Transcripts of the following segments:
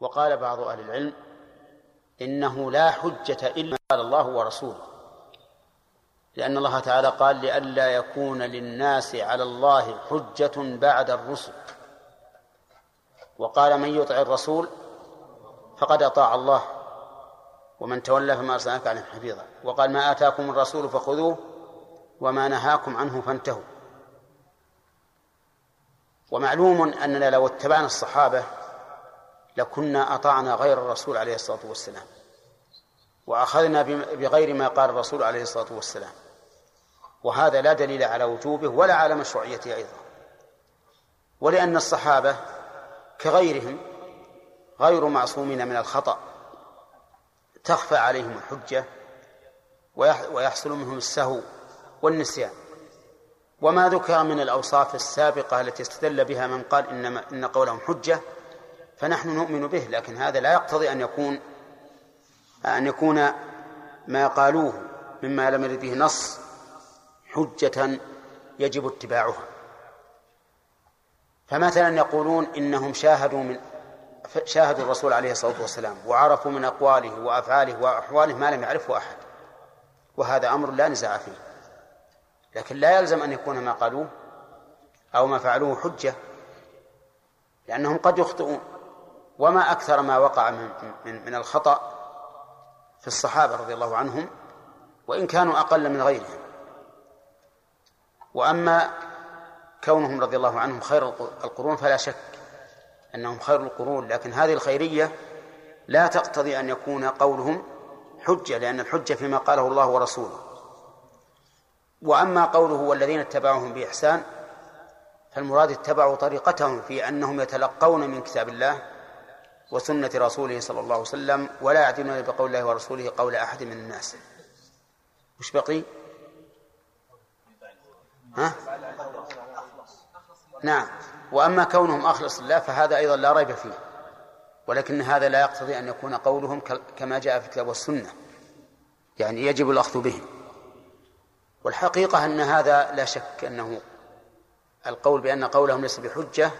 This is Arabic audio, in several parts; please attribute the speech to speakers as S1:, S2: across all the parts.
S1: وقال بعض أهل العلم إنه لا حجة إلا قال الله ورسوله لأن الله تعالى قال لئلا يكون للناس على الله حجة بعد الرسل. وقال من يطع الرسول فقد أطاع الله ومن تولى فما أرسلناك عليهم حفيظا. وقال ما آتاكم الرسول فخذوه وما نهاكم عنه فانتهوا. ومعلوم أننا لو اتبعنا الصحابة لكنا أطعنا غير الرسول عليه الصلاة والسلام. وأخذنا بغير ما قال الرسول عليه الصلاة والسلام. وهذا لا دليل على وجوبه ولا على مشروعيته أيضا. ولأن الصحابة كغيرهم غير معصومين من الخطأ تخفى عليهم الحجة ويحصل منهم السهو والنسيان. وما ذكر من الأوصاف السابقة التي استدل بها من قال إن إن قولهم حجة فنحن نؤمن به لكن هذا لا يقتضي أن يكون أن يكون ما قالوه مما لم يرد به نص حجة يجب اتباعها. فمثلا يقولون إنهم شاهدوا من شاهدوا الرسول عليه الصلاة والسلام وعرفوا من أقواله وأفعاله وأحواله ما لم يعرفه أحد وهذا أمر لا نزاع فيه. لكن لا يلزم أن يكون ما قالوه أو ما فعلوه حجة لأنهم قد يخطئون. وما أكثر ما وقع من, من, من الخطأ في الصحابة رضي الله عنهم وإن كانوا أقل من غيرهم. وأما كونهم رضي الله عنهم خير القرون فلا شك أنهم خير القرون لكن هذه الخيرية لا تقتضي أن يكون قولهم حجة لأن الحجة فيما قاله الله ورسوله. وأما قوله والذين اتبعوهم بإحسان فالمراد اتبعوا طريقتهم في أنهم يتلقون من كتاب الله وسنة رسوله صلى الله عليه وسلم ولا يعدلون بقول الله ورسوله قول أحد من الناس. وش بقي؟ ها؟ نعم. وأما كونهم أخلص الله فهذا أيضا لا ريب فيه. ولكن هذا لا يقتضي أن يكون قولهم كما جاء في الكتاب والسنة. يعني يجب الأخذ بهم. والحقيقة أن هذا لا شك أنه القول بأن قولهم ليس بحجة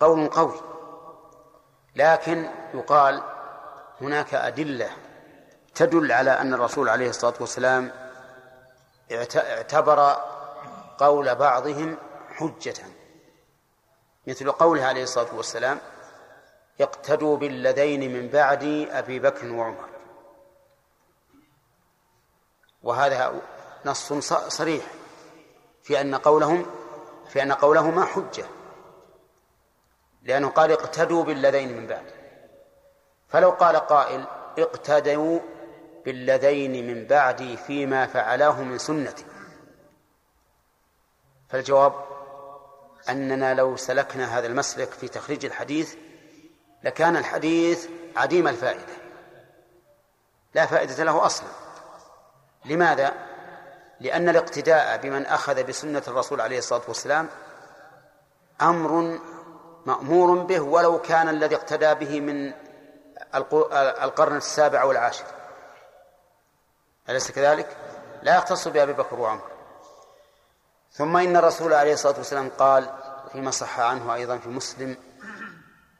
S1: قول قوي. لكن يقال هناك أدلة تدل على أن الرسول عليه الصلاة والسلام اعتبر قول بعضهم حجة. مثل قوله عليه الصلاة والسلام اقتدوا بالذين من بعد أبي بكر وعمر. وهذا نص صريح في أن قولهم في أن قولهما حجة. لأنه قال اقتدوا بالذين من بعد. فلو قال قائل اقتدوا بالذين من بعدي فيما فعلاه من سنتي. فالجواب أننا لو سلكنا هذا المسلك في تخريج الحديث لكان الحديث عديم الفائدة. لا فائدة له أصلا. لماذا؟ لأن الاقتداء بمن أخذ بسنة الرسول عليه الصلاة والسلام أمر مأمور به ولو كان الذي اقتدى به من القرن السابع والعاشر. أليس كذلك؟ لا يختص بأبي بكر وعمر. ثم إن الرسول عليه الصلاة والسلام قال فيما صح عنه أيضا في مسلم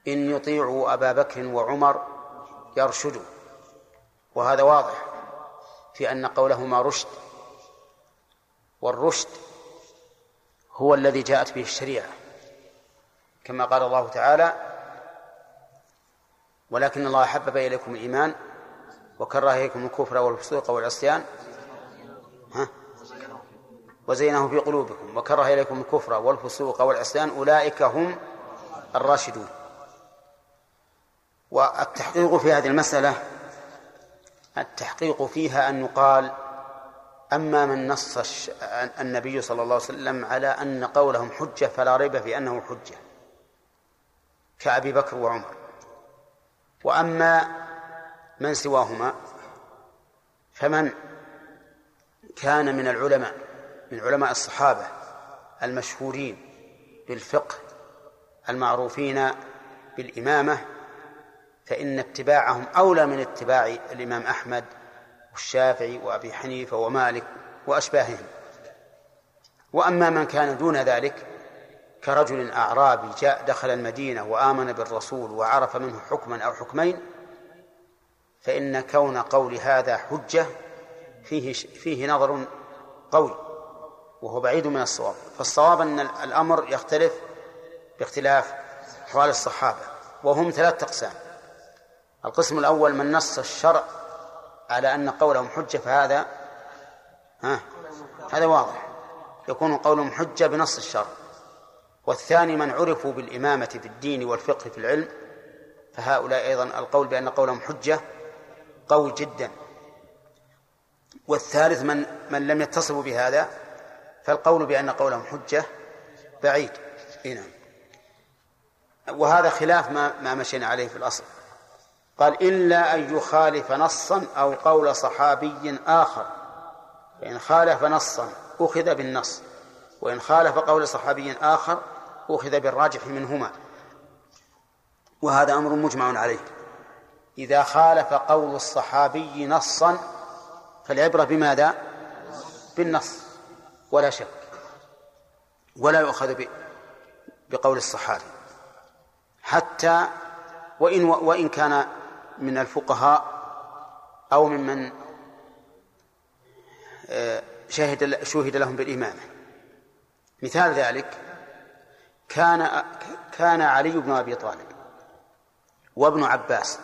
S1: إن يطيعوا أبا بكر وعمر يرشدوا. وهذا واضح في أن قولهما رشد. والرشد هو الذي جاءت به الشريعة. كما قال الله تعالى ولكن الله حبب إليكم الإيمان وكره إليكم الكفر والفسوق والعصيان ها؟ وزينه في قلوبكم وكره إليكم الكفر والفسوق والعصيان أولئك هم الراشدون. والتحقيق في هذه المسألة التحقيق فيها أن يقال أما من نص النبي صلى الله عليه وسلم على أن قولهم حجة فلا ريب في أنه حجة. كأبي بكر وعمر. وأما من سواهما فمن كان من العلماء من علماء الصحابة المشهورين بالفقه المعروفين بالإمامة فإن اتباعهم أولى من اتباع الإمام أحمد والشافعي وأبي حنيفة ومالك وأشباههم. وأما من كان دون ذلك كرجل أعرابي جاء دخل المدينة وآمن بالرسول وعرف منه حكما أو حكمين فإن كون قول هذا حجة فيه فيه نظر قوي وهو بعيد من الصواب. فالصواب أن الأمر يختلف باختلاف أحوال الصحابة وهم ثلاثة أقسام. القسم الأول من نص الشرع على أن قولهم حجة فهذا ها هذا واضح. يكون قولهم حجة بنص الشرع. والثاني من عرفوا بالإمامة في الدين والفقه في العلم فهؤلاء أيضا القول بأن قولهم حجة قوي جدا. والثالث من من لم يتصفوا بهذا فالقول بأن قولهم حجة بعيد. نعم. وهذا خلاف ما ما مشينا عليه في الأصل. قال إلا أن يخالف نصا أو قول صحابي آخر. فإن خالف نصا أخذ بالنص وإن خالف قول صحابي آخر أخذ بالراجح منهما. وهذا أمر مجمع عليه. إذا خالف قول الصحابي نصا فالعبرة بماذا؟ بالنص. ولا شك. ولا يؤخذ بقول الصحابي. حتى وإن وإن كان من الفقهاء أو ممن آه، شهد شهد لهم بالإمامة مثال ذلك كان كان علي بن أبي طالب وابن عباس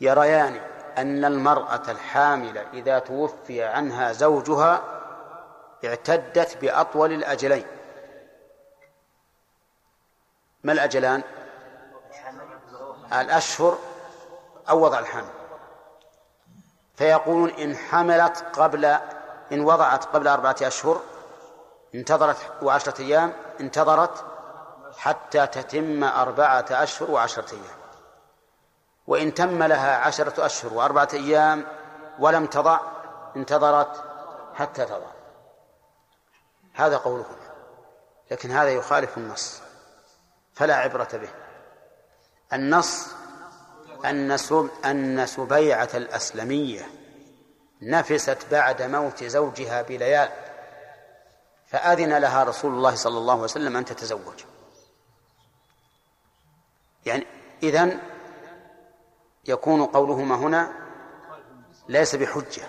S1: يريان أن المرأة الحاملة إذا توفي عنها زوجها اعتدت بأطول الأجلين. ما الأجلان؟ الأشهر أو وضع الحمل فيقولون إن حملت قبل إن وضعت قبل أربعة أشهر انتظرت وعشرة أيام انتظرت حتى تتم أربعة أشهر وعشرة أيام. وإن تم لها عشرة أشهر وأربعة أيام ولم تضع انتظرت حتى تضع. هذا قولهم لكن هذا يخالف النص. فلا عبرة به. النص أن أن سبيعة الأسلمية نفست بعد موت زوجها بليال فأذن لها رسول الله صلى الله عليه وسلم أن تتزوج. يعني إذن يكون قولهما هنا ليس بحجة.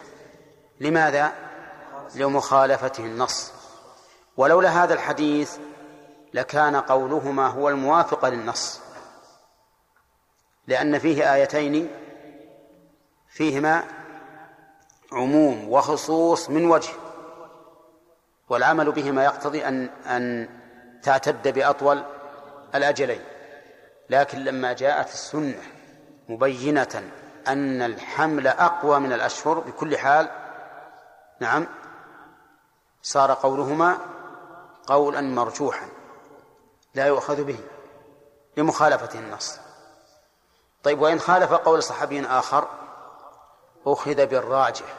S1: لماذا؟ لمخالفته النص. ولولا هذا الحديث لكان قولهما هو الموافق للنص. لأن فيه آيتين فيهما عموم وخصوص من وجه. والعمل بهما يقتضي أن أن تعتد بأطول الأجلين. لكن لما جاءت السنة مبينة أن الحمل أقوى من الأشهر بكل حال نعم صار قولهما قولا مرجوحا لا يؤخذ به لمخالفة النص. طيب وإن خالف قول صحابي آخر أخذ بالراجح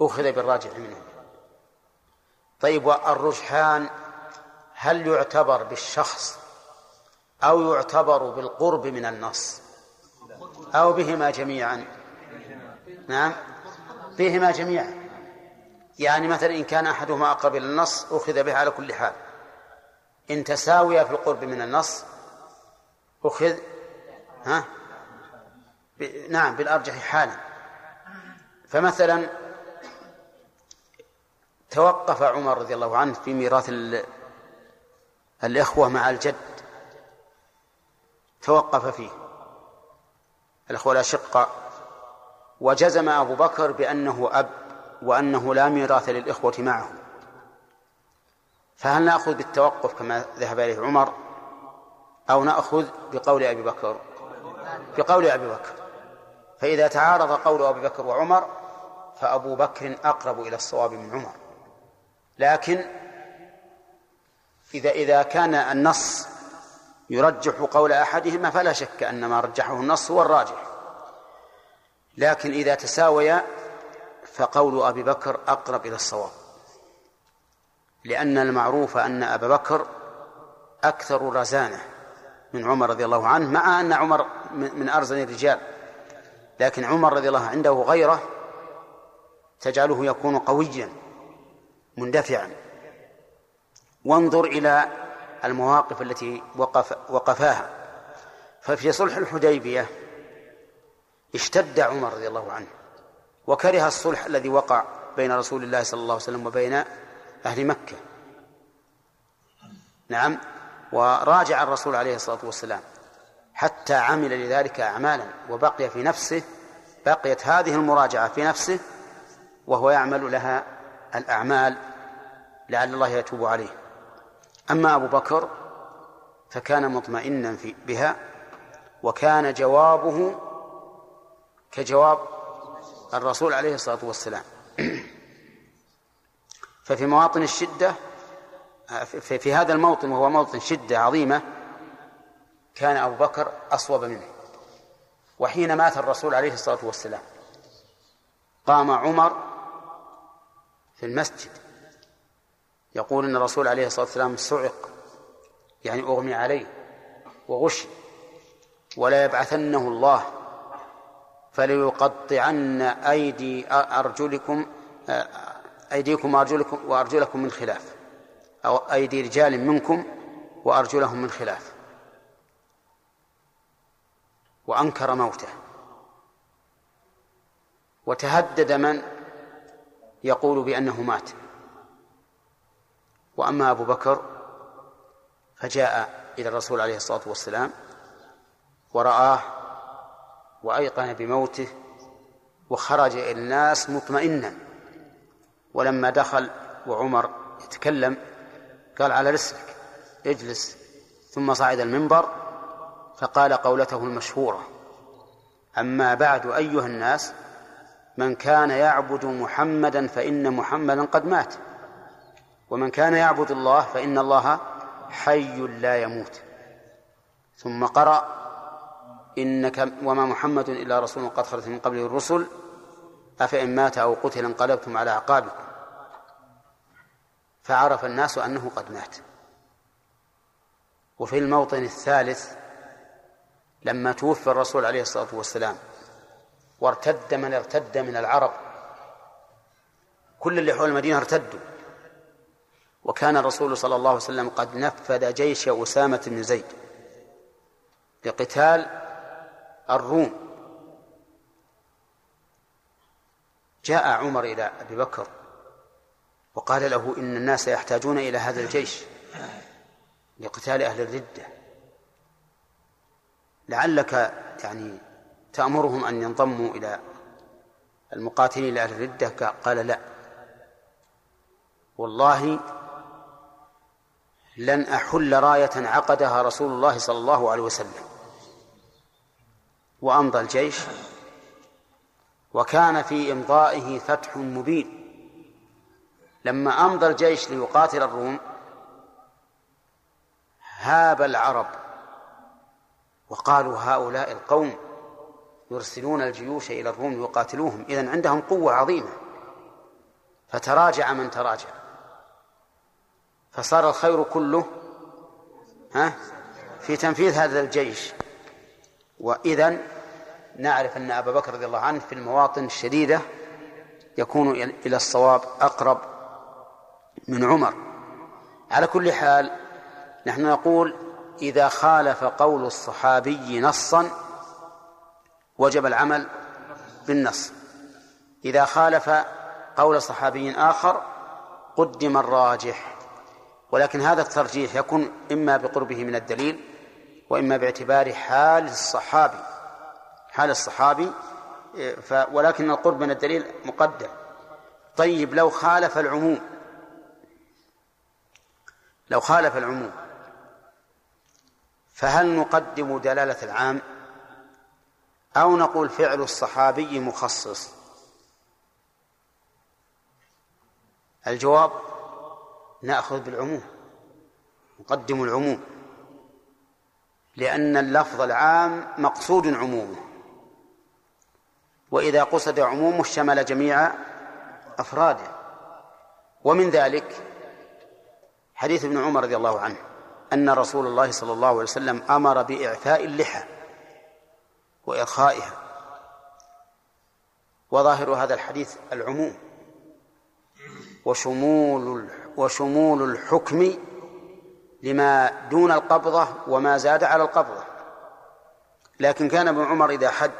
S1: أخذ بالراجح منه. طيب والرجحان هل يعتبر بالشخص أو يعتبر بالقرب من النص. أو بهما جميعا. نعم. بهما جميعا. يعني مثلا إن كان أحدهما أقرب إلى النص أخذ به على كل حال. إن تساوي في القرب من النص أخذ ها؟ نعم بالأرجح حالا. فمثلا توقف عمر رضي الله عنه في ميراث الإخوة مع الجد. توقف فيه. الأخوة الأشقة وجزم أبو بكر بأنه أب وأنه لا ميراث للإخوة معه. فهل نأخذ بالتوقف كما ذهب إليه عمر أو نأخذ بقول أبي بكر؟ بقول أبي بكر. فإذا تعارض قول أبي بكر وعمر فأبو بكر أقرب إلى الصواب من عمر. لكن إذا إذا كان النص يرجح قول أحدهما فلا شك أن ما رجحه النص هو الراجح. لكن إذا تساويا فقول أبي بكر أقرب إلى الصواب. لأن المعروف أن أبا بكر أكثر رزانة من عمر رضي الله عنه مع أن عمر من أرزن الرجال. لكن عمر رضي الله عنده غيره تجعله يكون قويا مندفعا. وانظر إلى المواقف التي وقف وقفاها. ففي صلح الحديبية اشتد عمر رضي الله عنه وكره الصلح الذي وقع بين رسول الله صلى الله عليه وسلم وبين أهل مكة. نعم. وراجع الرسول عليه الصلاة والسلام حتى عمل لذلك أعمالا وبقي في نفسه بقيت هذه المراجعة في نفسه وهو يعمل لها الأعمال لعل الله يتوب عليه. أما أبو بكر فكان مطمئنا في بها وكان جوابه كجواب الرسول عليه الصلاة والسلام. ففي مواطن الشدة في هذا الموطن وهو موطن شدة عظيمة كان أبو بكر أصوب منه. وحين مات الرسول عليه الصلاة والسلام قام عمر في المسجد. يقول إن الرسول عليه الصلاة والسلام صعق يعني أغمي عليه وغشي ولا يبعثنه الله فليقطعن أيدي أرجلكم أيديكم وأرجلكم وأرجلكم من خلاف أو أيدي رجال منكم وأرجلهم من خلاف. وأنكر موته. وتهدد من يقول بأنه مات. وأما أبو بكر فجاء إلى الرسول عليه الصلاة والسلام ورآه وأيقن بموته وخرج إلى الناس مطمئنا. ولما دخل وعمر يتكلم قال على رسلك اجلس. ثم صعد المنبر فقال قولته المشهورة أما بعد أيها الناس من كان يعبد محمدا فإن محمدا قد مات. ومن كان يعبد الله فإن الله حي لا يموت. ثم قرأ إنك وما محمد إلا رسول قد خلت من قبله الرسل أفإن مات أو قتل انقلبتم على أعقابكم. فعرف الناس أنه قد مات. وفي الموطن الثالث لما توفي الرسول عليه الصلاة والسلام وارتد من ارتد من العرب كل اللي حول المدينة ارتدوا. وكان الرسول صلى الله عليه وسلم قد نفذ جيش أسامة بن زيد لقتال الروم. جاء عمر إلى أبي بكر وقال له إن الناس يحتاجون إلى هذا الجيش لقتال أهل الردة. لعلك يعني تأمرهم أن ينضموا إلى المقاتلين لأهل الردة؟ قال لا. والله لن أحل راية عقدها رسول الله صلى الله عليه وسلم. وأمضى الجيش وكان في إمضائه فتح مبين. لما أمضى الجيش ليقاتل الروم هاب العرب وقالوا هؤلاء القوم يرسلون الجيوش إلى الروم يقاتلوهم. إذن عندهم قوة عظيمة. فتراجع من تراجع. فصار الخير كله ها في تنفيذ هذا الجيش. وإذا نعرف أن أبا بكر رضي الله عنه في المواطن الشديدة يكون إلى الصواب أقرب من عمر. على كل حال نحن نقول إذا خالف قول الصحابي نصا وجب العمل بالنص. إذا خالف قول صحابي آخر قدم الراجح. ولكن هذا الترجيح يكون إما بقربه من الدليل وإما باعتبار حال الصحابي. حال الصحابي ف ولكن القرب من الدليل مقدم. طيب لو خالف العموم لو خالف العموم فهل نقدم دلالة العام؟ أو نقول فعل الصحابي مخصص؟ الجواب نأخذ بالعموم نقدم العموم لأن اللفظ العام مقصود عمومه. وإذا قصد عمومه شمل جميع أفراده. ومن ذلك حديث ابن عمر رضي الله عنه أن رسول الله صلى الله عليه وسلم أمر بإعفاء اللحى وإرخائها. وظاهر هذا الحديث العموم وشمول وشمول الحكم لما دون القبضة وما زاد على القبضة. لكن كان ابن عمر إذا حج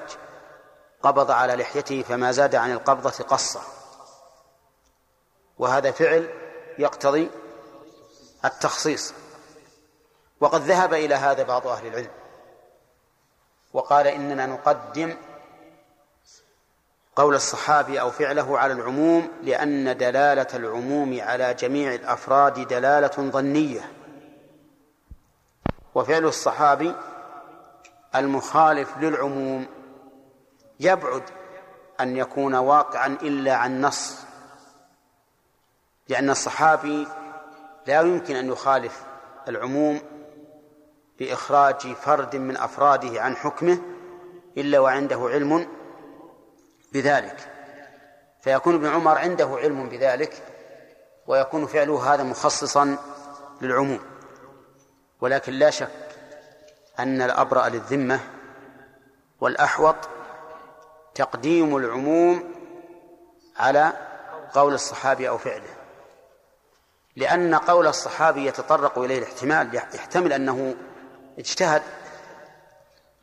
S1: قبض على لحيته فما زاد عن القبضة قصة. وهذا فعل يقتضي التخصيص. وقد ذهب إلى هذا بعض أهل العلم وقال إننا نقدم قول الصحابي أو فعله على العموم لأن دلالة العموم على جميع الأفراد دلالة ظنية. وفعل الصحابي المخالف للعموم يبعد أن يكون واقعا إلا عن نص. لأن الصحابي لا يمكن أن يخالف العموم بإخراج فرد من أفراده عن حكمه إلا وعنده علم بذلك. فيكون ابن عمر عنده علم بذلك ويكون فعله هذا مخصصا للعموم. ولكن لا شك أن الأبرأ للذمة والأحوط تقديم العموم على قول الصحابي أو فعله. لأن قول الصحابي يتطرق إليه الاحتمال يحتمل أنه اجتهد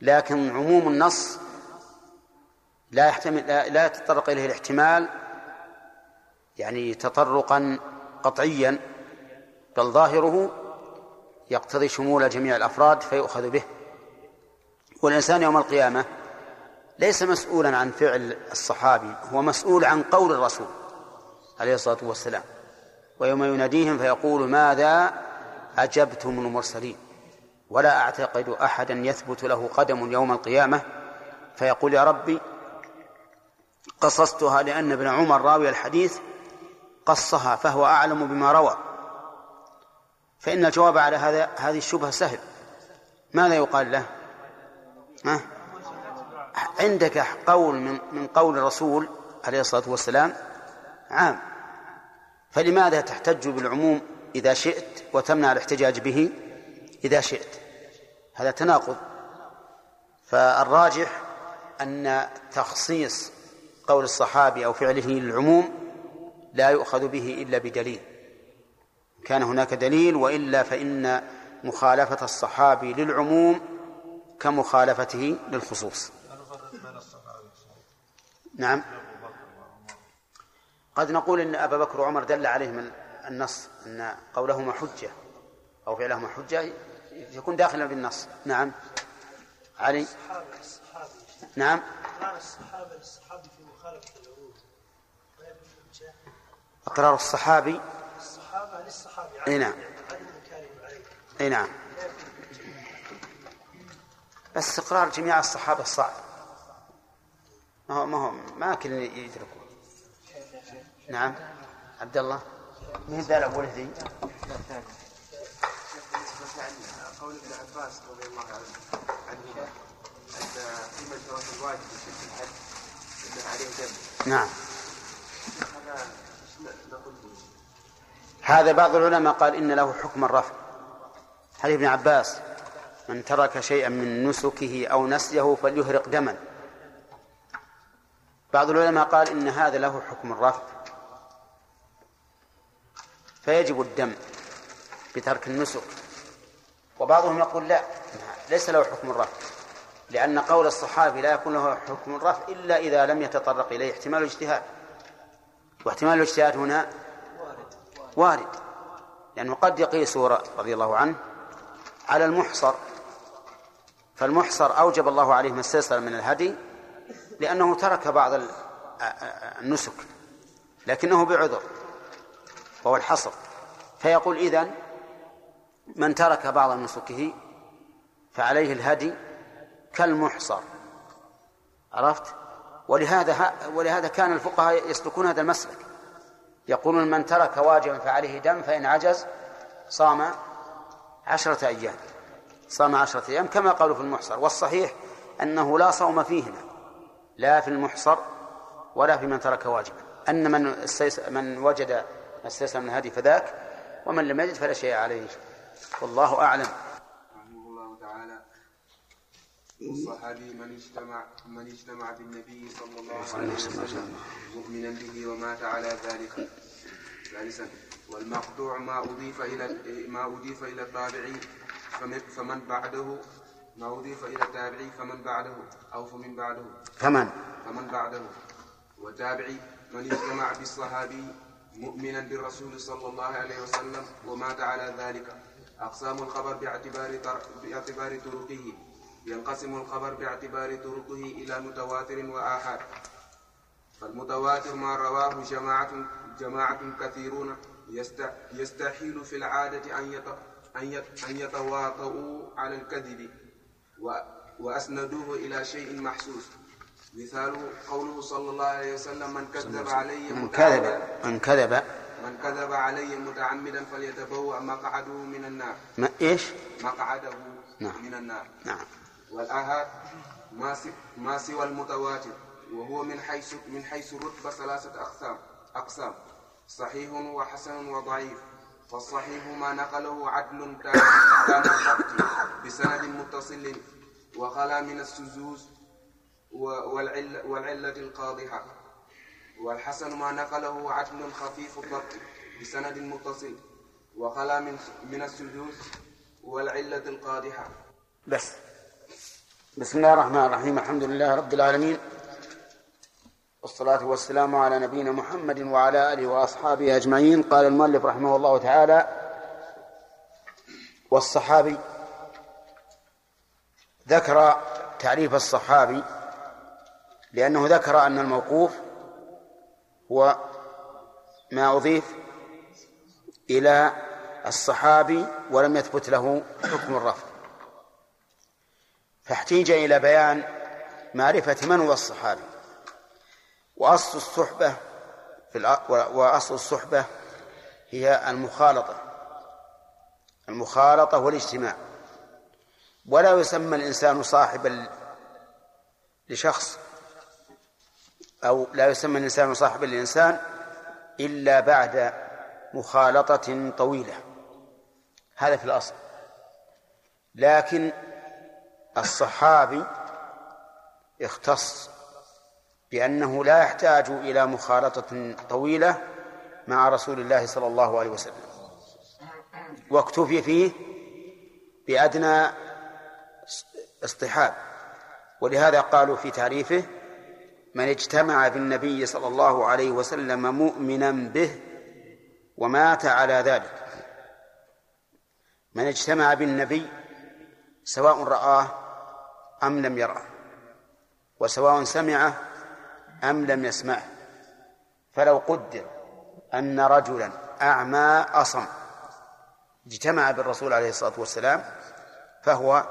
S1: لكن عموم النص لا يحتمل لا يتطرق إليه الاحتمال يعني تطرقا قطعيا بل ظاهره يقتضي شمول جميع الأفراد فيؤخذ به. والإنسان يوم القيامة ليس مسؤولا عن فعل الصحابي هو مسؤول عن قول الرسول عليه الصلاة والسلام. ويوم يناديهم فيقول ماذا أجبتم المرسلين؟ ولا أعتقد أحدا يثبت له قدم يوم القيامة. فيقول يا ربي قصصتها لأن ابن عمر راوي الحديث قصها فهو أعلم بما روى. فإن الجواب على هذا هذه الشبهة سهل. ماذا يقال له؟ ها؟ عندك قول من من قول الرسول عليه الصلاة والسلام عام. فلماذا تحتج بالعموم إذا شئت وتمنع الاحتجاج به إذا شئت؟ هذا تناقض. فالراجح أن تخصيص قول الصحابي أو فعله للعموم لا يؤخذ به إلا بدليل. كان هناك دليل وإلا فإن مخالفة الصحابي للعموم كمخالفته للخصوص. نعم. قد نقول إن أبا بكر وعمر دل عليهم النص إن قولهما حجة أو فعلهما حجة يكون داخلا بالنص. نعم. علي؟ نعم. الصحابة للصحابي في مخالفة العروض أقرار الصحابي؟ الصحابة للصحابي. إي نعم. إي نعم. بس إقرار جميع الصحابة صعب. ما هو ما هو ما كل يدركه. نعم. عبد الله. مين ذا الأول ذي؟ قول ابن عباس رضي الله عنه. نعم. هذا بعض العلماء قال إن له حكم الرفع. حديث ابن عباس من ترك شيئا من نسكه أو نسيه فليهرق دما. بعض العلماء قال إن هذا له حكم الرفع. فيجب الدم بترك النسك. وبعضهم يقول لا ليس له حكم الرفع. لأن قول الصحابي لا يكون له حكم الرفع إلا إذا لم يتطرق إليه احتمال الاجتهاد. واحتمال الاجتهاد هنا وارد لأنه قد يقيس رضي الله عنه على المحصر. فالمحصر أوجب الله عليه ما استيسر من الهدي لأنه ترك بعض النسك لكنه بعذر وهو الحصر. فيقول إذن من ترك بعض نسكه فعليه الهدي كالمحصر. عرفت؟ ولهذا ولهذا كان الفقهاء يسلكون هذا المسلك. يقولون من ترك واجبا فعليه دم فإن عجز صام عشرة أيام. صام عشرة أيام كما قالوا في المحصر. والصحيح أنه لا صوم فيهما لا في المحصر ولا في من ترك واجبا. أن من من وجد استيسر من الهدي فذاك ومن لم يجد فلا شيء عليه. والله أعلم رحمه الله تعالى
S2: الصحابي من اجتمع من اجتمع بالنبي صلى الله عليه وسلم مؤمنا به ومات على ذلك. ثالثا والمقطوع ما أضيف إلى ما أضيف إلى التابعي فمن, فمن بعده ما أضيف إلى التابعي فمن بعده أو فمن بعده.
S1: فمن؟
S2: فمن بعده. وتابعي من اجتمع بالصحابي مؤمنا بالرسول صلى الله عليه وسلم ومات على ذلك. أقسام الخبر باعتبار باعتبار طرقه. ينقسم الخبر باعتبار طرقه إلى متواتر وآحاد فالمتواتر ما رواه جماعة جماعة كثيرون يستحيل في العادة أن أن يتواطؤوا على الكذب وأسندوه إلى شيء محسوس. مثال قوله صلى الله عليه وسلم من كذب علي
S1: من كذب من كذب.
S2: من كذب علي متعمدا فليتبوأ مقعده من النار.
S1: ما إيش؟
S2: مقعده
S1: نعم.
S2: من النار.
S1: نعم.
S2: والآهات ما سوى المتواتر وهو من حيث من حيث الرتبة ثلاثة أقسام أقسام صحيح وحسن وضعيف فالصحيح ما نقله عدل تام الضبط بسند متصل وخلا من الشذوذ والعلة, والعلة القادحة والحسن ما نقله عدل خفيف الضبط بسند متصل وخلا من من الشذوذ والعلة القادحة
S1: بس. بسم الله الرحمن الرحيم الحمد لله رب العالمين والصلاة والسلام على نبينا محمد وعلى آله وأصحابه أجمعين قال المؤلف رحمه الله تعالى والصحابي ذكر تعريف الصحابي لأنه ذكر أن الموقوف هو ما أضيف إلى الصحابي ولم يثبت له حكم الرفض. فاحتيج إلى بيان معرفة من هو الصحابي. وأصل الصحبة في وأصل الصحبة هي المخالطة. المخالطة والاجتماع. ولا يسمى الإنسان صاحبا لشخص أو لا يسمى الإنسان صاحبا للإنسان إلا بعد مخالطة طويلة. هذا في الأصل. لكن الصحابي اختص بأنه لا يحتاج إلى مخالطة طويلة مع رسول الله صلى الله عليه وسلم. واكتفي فيه بأدنى اصطحاب. ولهذا قالوا في تعريفه من اجتمع بالنبي صلى الله عليه وسلم مؤمنا به ومات على ذلك. من اجتمع بالنبي سواء رآه أم لم يراه وسواء سمعه أم لم يسمعه. فلو قدر أن رجلا أعمى أصم اجتمع بالرسول عليه الصلاة والسلام فهو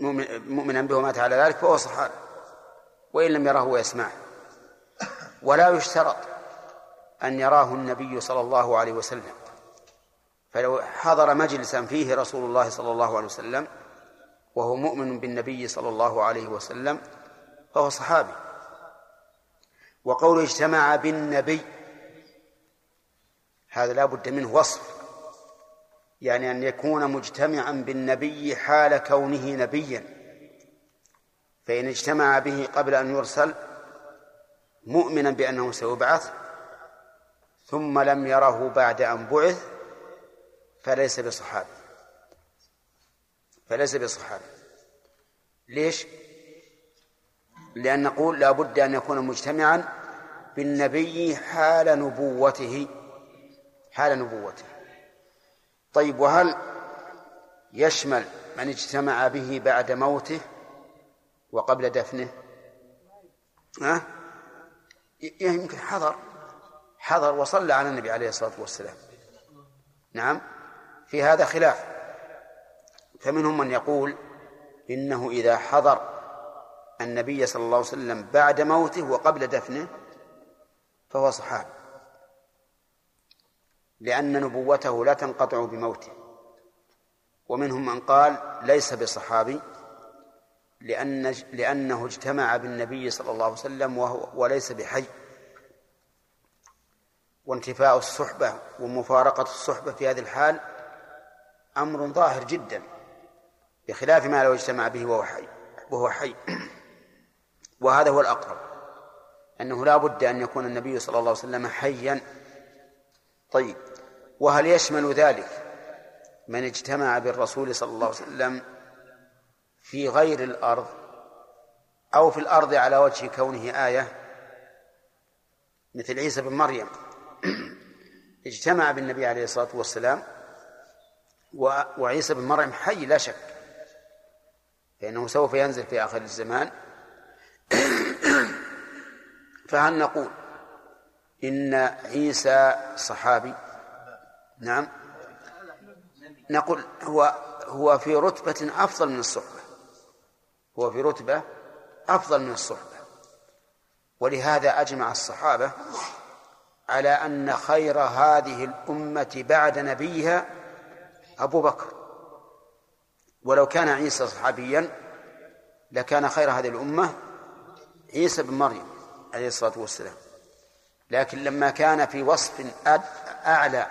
S1: مؤمنا به ومات على ذلك فهو صحابي وإن لم يره ويسمعه ولا يشترط أن يراه النبي صلى الله عليه وسلم. فلو حضر مجلسا فيه رسول الله صلى الله عليه وسلم وهو مؤمن بالنبي صلى الله عليه وسلم فهو صحابي. وقوله اجتمع بالنبي هذا لا بد منه وصف. يعني أن يكون مجتمعا بالنبي حال كونه نبيا. فإن اجتمع به قبل أن يرسل مؤمنا بأنه سيبعث ثم لم يره بعد أن بعث فليس بصحابي. فليس بصحابي ليش؟ لأن نقول لا بد أن يكون مجتمعا بالنبي حال نبوته. حال نبوته. طيب وهل يشمل من اجتمع به بعد موته وقبل دفنه؟ ها؟ يمكن حضر. حضر وصلى على النبي عليه الصلاة والسلام. نعم في هذا خلاف. فمنهم من يقول إنه إذا حضر النبي صلى الله عليه وسلم بعد موته وقبل دفنه فهو صحابي. لأن نبوته لا تنقطع بموته. ومنهم من قال ليس بصحابي لأن لأنه اجتمع بالنبي صلى الله عليه وسلم وهو وليس بحي. وانتفاء الصحبة ومفارقة الصحبة في هذه الحال أمر ظاهر جدا. بخلاف ما لو اجتمع به وهو حي وهو حي. وهذا هو الأقرب أنه لا بد أن يكون النبي صلى الله عليه وسلم حيا. طيب وهل يشمل ذلك من اجتمع بالرسول صلى الله عليه وسلم في غير الأرض أو في الأرض على وجه كونه آية؟ مثل عيسى بن مريم. اجتمع بالنبي عليه الصلاة والسلام وعيسى بن مريم حي لا شك. فإنه سوف ينزل في آخر الزمان. فهل نقول إن عيسى صحابي؟ نعم. نقول هو هو في رتبة أفضل من الصحبة. هو في رتبة أفضل من الصحبة. ولهذا أجمع الصحابة على أن خير هذه الأمة بعد نبيها أبو بكر. ولو كان عيسى صحابيا لكان خير هذه الأمة عيسى بن مريم عليه الصلاة والسلام. لكن لما كان في وصف أعلى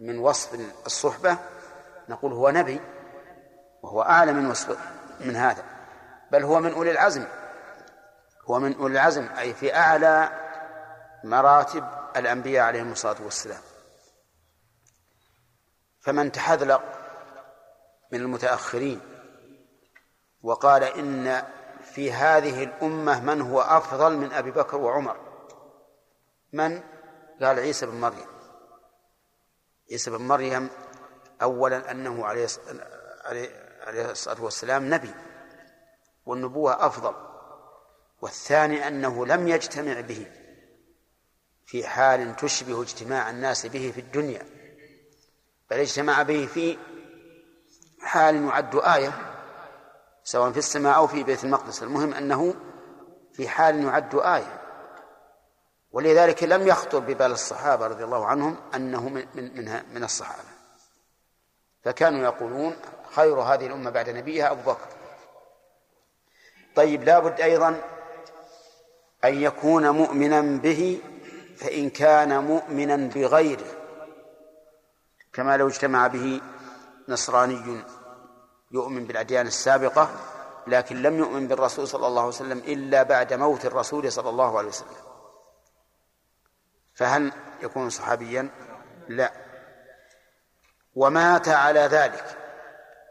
S1: من وصف الصحبة نقول هو نبي وهو أعلى من وصف من هذا. بل هو من أولي العزم. هو من أولي العزم أي في أعلى مراتب الأنبياء عليهم الصلاة والسلام. فمن تحذلق من المتأخرين وقال إن في هذه الأمة من هو أفضل من أبي بكر وعمر؟ من؟ قال عيسى بن مريم. عيسى بن مريم أولا أنه عليه عليه الصلاة والسلام نبي والنبوة أفضل والثاني أنه لم يجتمع به في حال تشبه اجتماع الناس به في الدنيا بل اجتمع به في حال يعد آية سواء في السماء أو في بيت المقدس. المهم أنه في حال يعد آية. ولذلك لم يخطر ببال الصحابة رضي الله عنهم أنه من من من الصحابة. فكانوا يقولون خير هذه الأمة بعد نبيها أبو بكر. طيب لابد أيضا أن يكون مؤمنا به فإن كان مؤمنا بغيره. كما لو اجتمع به نصراني يؤمن بالأديان السابقة لكن لم يؤمن بالرسول صلى الله عليه وسلم إلا بعد موت الرسول صلى الله عليه وسلم. فهل يكون صحابيا؟ لا. ومات على ذلك.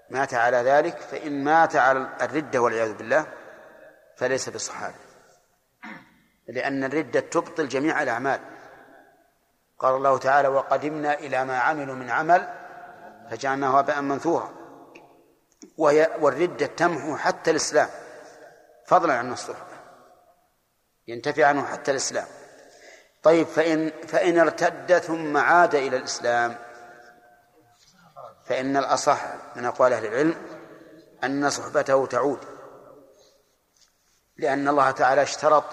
S1: مات على ذلك فإن مات على الردة والعياذ بالله فليس بصحابي. لأن الردة تبطل جميع الأعمال. قال الله تعالى وقدمنا إلى ما عملوا من عمل فجعلناه هباء منثورا. والردة تمحو حتى الإسلام. فضلا عن الصحبة ينتفي عنه حتى الإسلام. طيب فإن فإن ارتد ثم عاد إلى الإسلام فإن الأصح من أقوال أهل العلم أن صحبته تعود. لأن الله تعالى اشترط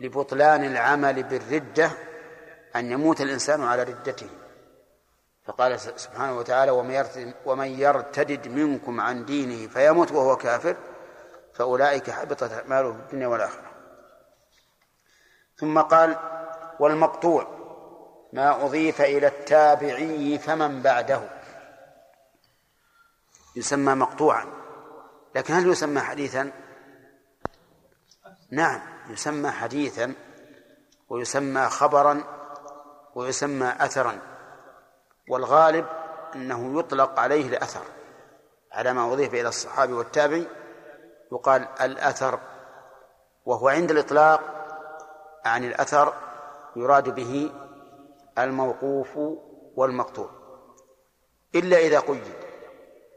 S1: لبطلان العمل بالردة أن يموت الإنسان على ردته. فقال سبحانه وتعالى ومن يرتدد منكم عن دينه فيموت وهو كافر فأولئك حبطت أعماله في الدنيا والآخرة. ثم قال والمقطوع ما أضيف إلى التابعي فمن بعده. يسمى مقطوعا لكن هل يسمى حديثا؟ نعم يسمى حديثا ويسمى خبرا ويسمى أثرا. والغالب أنه يطلق عليه الأثر على ما أضيف إلى الصحابي والتابعي يقال الأثر وهو عند الإطلاق عن الأثر يراد به الموقوف والمقطوع إلا إذا قيد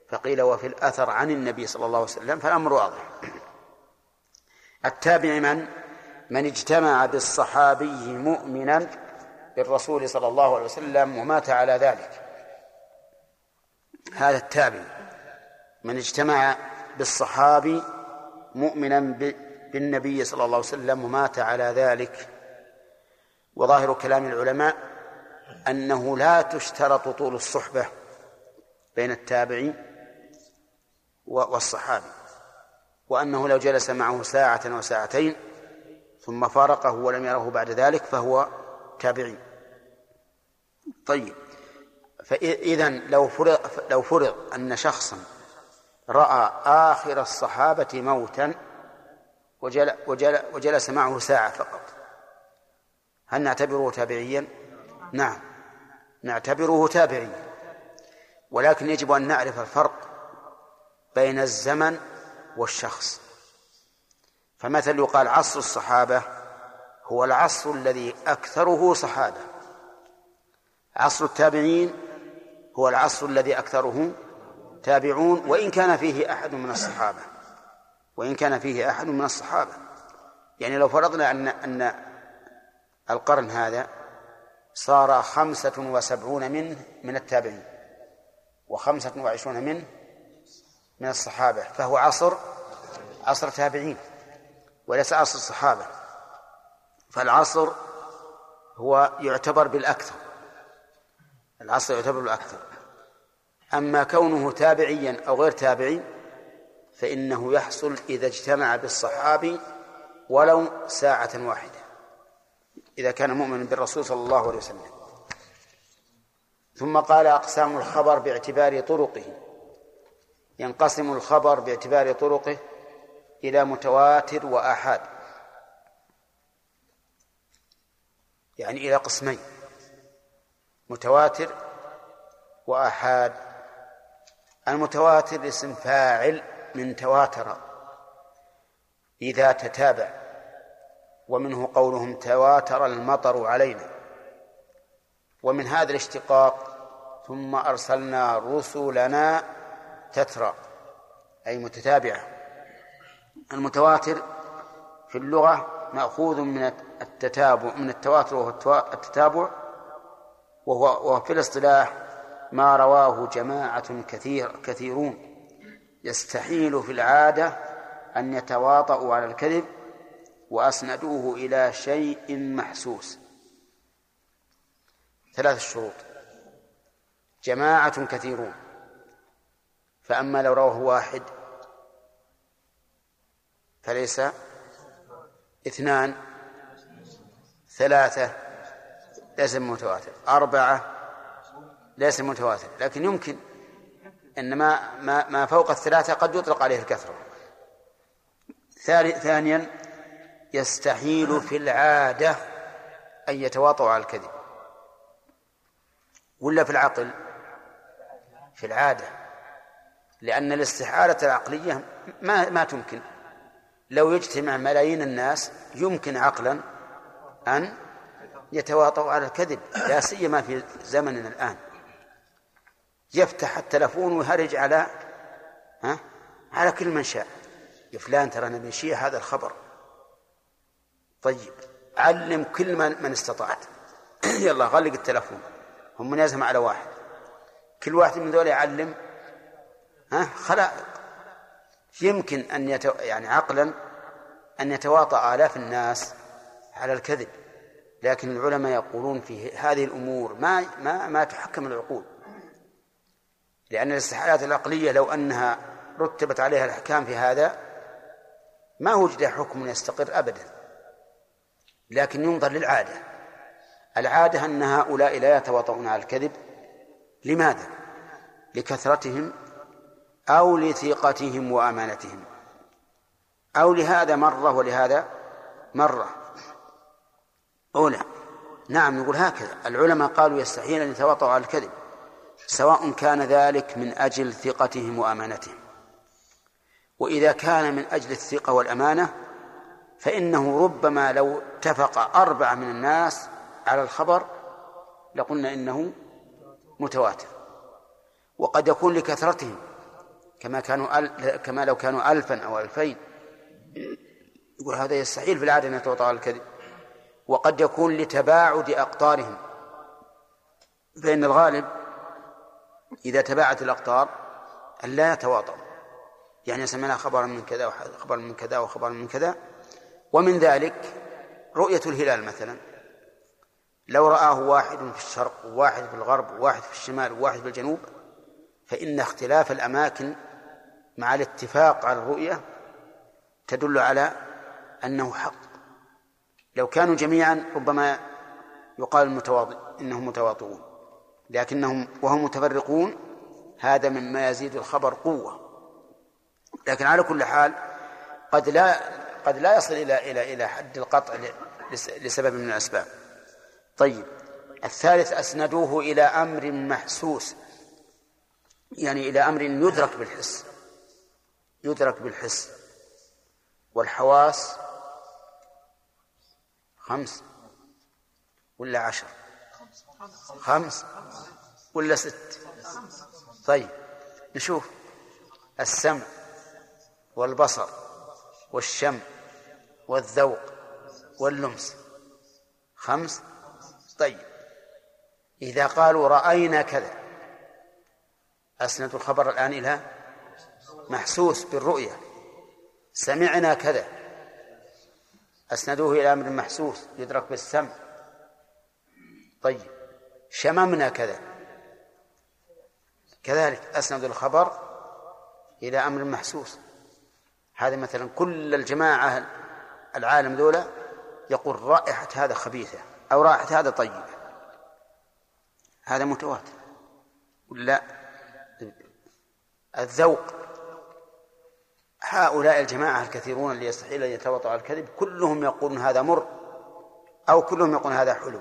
S1: فقيل وفي الأثر عن النبي صلى الله عليه وسلم فالأمر واضح. التابع من؟ من اجتمع بالصحابي مؤمنا بالرسول صلى الله عليه وسلم ومات على ذلك. هذا التابع من اجتمع بالصحابي مؤمنا بالنبي صلى الله عليه وسلم ومات على ذلك. وظاهر كلام العلماء أنه لا تشترط طول الصحبة بين التابعي والصحابي وأنه لو جلس معه ساعة وساعتين ثم فارقه ولم يره بعد ذلك فهو تابعي. طيب. فإذا لو فرض لو فرض أن شخصا رأى آخر الصحابة موتا وجل وجل وجلس معه ساعة فقط. هل نعتبره تابعيا؟ نعم. نعتبره تابعيا. ولكن يجب أن نعرف الفرق بين الزمن والشخص. فمثل يقال عصر الصحابة هو العصر الذي أكثره صحابة. عصر التابعين هو العصر الذي أكثره تابعون وإن كان فيه أحد من الصحابة وإن كان فيه أحد من الصحابة. يعني لو فرضنا أن أن القرن هذا صار خمسة وسبعون منه من التابعين وخمسة وعشرون منه من الصحابة فهو عصر عصر تابعين وليس عصر الصحابة. فالعصر هو يعتبر بالأكثر. العصر يعتبر بالأكثر أما كونه تابعيا أو غير تابعي فإنه يحصل إذا اجتمع بالصحابي ولو ساعة واحدة إذا كان مؤمنا بالرسول صلى الله عليه وسلم. ثم قال أقسام الخبر باعتبار طرقه. ينقسم الخبر باعتبار طرقه إلى متواتر وآحاد. يعني إلى قسمين. متواتر وآحاد. المتواتر اسم فاعل من تواتر إذا تتابع ومنه قولهم تواتر المطر علينا. ومن هذا الاشتقاق ثم أرسلنا رسلنا تترى أي متتابعة. المتواتر في اللغة مأخوذ من التتابع من التواتر وهو التتابع وهو وفي الاصطلاح ما رواه جماعة كثير كثيرون. يستحيل في العادة أن يتواطؤوا على الكذب وأسندوه إلى شيء محسوس. ثلاث شروط. جماعة كثيرون. فأما لو رواه واحد فليس اثنان. ثلاثة ليس متواتر. أربعة ليس متواتر لكن يمكن أن ما ما ما فوق الثلاثة قد يطلق عليه الكثرة. ثانيا يستحيل في العادة أن يتواطوا على الكذب. ولا في العقل؟ في العادة. لأن الاستحالة العقلية ما ما تمكن. لو يجتمع ملايين الناس يمكن عقلا أن يتواطؤوا على الكذب لا سيما في زمننا الآن. يفتح التلفون ويهرج على ها على كل من شاء. يا فلان ترى نبي شيء هذا الخبر. طيب علم كل من من استطعت. يلا غلق التلفون. هم من يزهم على واحد. كل واحد من ذولا يعلم ها خلائق يمكن أن يتو... يعني عقلا أن يتواطأ آلاف الناس على الكذب. لكن العلماء يقولون في هذه الأمور ما ما ما تحكم العقول. لأن الاستحالات العقلية لو أنها رتبت عليها الأحكام في هذا ما وجد حكم يستقر أبدا. لكن ينظر للعادة. العادة أن هؤلاء لا يتواطؤون على الكذب. لماذا؟ لكثرتهم أو لثقتهم وأمانتهم. أو لهذا مرة ولهذا مرة. أولى نعم يقول هكذا. العلماء قالوا يستحيل أن يتواطؤوا على الكذب سواء كان ذلك من أجل ثقتهم وأمانتهم. وإذا كان من أجل الثقة والأمانة فإنه ربما لو اتفق أربعة من الناس على الخبر لقلنا إنه متواتر. وقد يكون لكثرتهم كما كانوا أل... كما لو كانوا ألفا أو ألفين. يقول هذا يستحيل في العادة أن يتوطأ على الكذب. وقد يكون لتباعد أقطارهم. فإن الغالب إذا تباعت الأقطار أن لا يتواطؤوا. يعني سمعنا خبرا من كذا وخبرا من كذا وخبرا من كذا. ومن ذلك رؤية الهلال مثلا. لو رآه واحد في الشرق وواحد في الغرب وواحد في الشمال وواحد في الجنوب فإن اختلاف الأماكن مع الاتفاق على الرؤية تدل على أنه حق. لو كانوا جميعا ربما يقال المتواضع إنهم متواطئون لكنهم وهم متفرقون هذا مما يزيد الخبر قوة. لكن على كل حال قد لا قد لا يصل إلى إلى إلى حد القطع لسبب من الأسباب. طيب الثالث أسندوه إلى أمر محسوس. يعني إلى أمر يدرك بالحس. يدرك بالحس. والحواس خمس ولا عشر؟ خمس ولا ست؟ طيب نشوف. السمع والبصر والشم والذوق واللمس. خمس؟ طيب. إذا قالوا رأينا كذا أسند الخبر الآن إلى محسوس بالرؤية. سمعنا كذا. أسندوه إلى أمر محسوس يدرك بالسمع. طيب شممنا كذا. كذلك أسند الخبر إلى أمر محسوس. هذا مثلا كل الجماعة العالم ذولا يقول رائحة هذا خبيثة أو رائحة هذا طيبة. هذا متواتر. لا الذوق هؤلاء الجماعة الكثيرون اللي يستحيل أن يتوطأ الكذب كلهم يقولون هذا مر أو كلهم يقولون هذا حلو.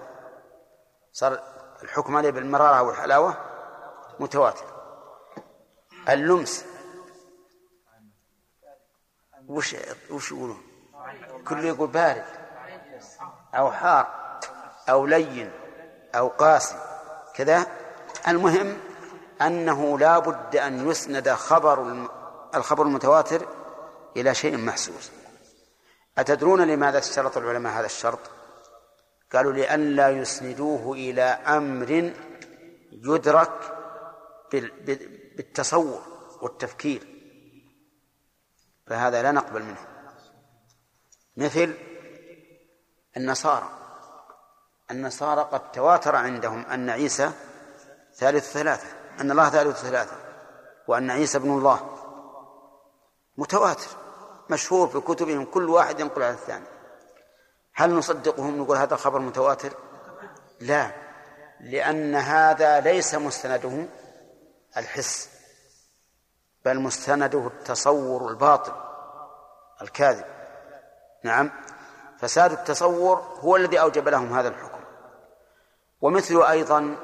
S1: صار الحكم عليه بالمرارة والحلاوة متواتر. اللمس. وش وش يقولون؟ كله يقول بارد أو حار أو لين أو قاسي. كذا. المهم أنه لا بد أن يسند خبر الخبر المتواتر إلى شيء محسوس. أتدرون لماذا اشترط العلماء هذا الشرط؟ قالوا لئلا يسندوه إلى أمر يدرك بالتصور والتفكير. فهذا لا نقبل منه. مثل النصارى. النصارى قد تواتر عندهم أن عيسى ثالث ثلاثة أن الله ثالث ثلاثة وأن عيسى ابن الله. متواتر مشهور في كتبهم كل واحد ينقل على الثاني. هل نصدقهم نقول هذا الخبر متواتر؟ لا لأن هذا ليس مستنده الحس بل مستنده التصور الباطل الكاذب. نعم فساد التصور هو الذي أوجب لهم هذا الحكم. ومثل أيضا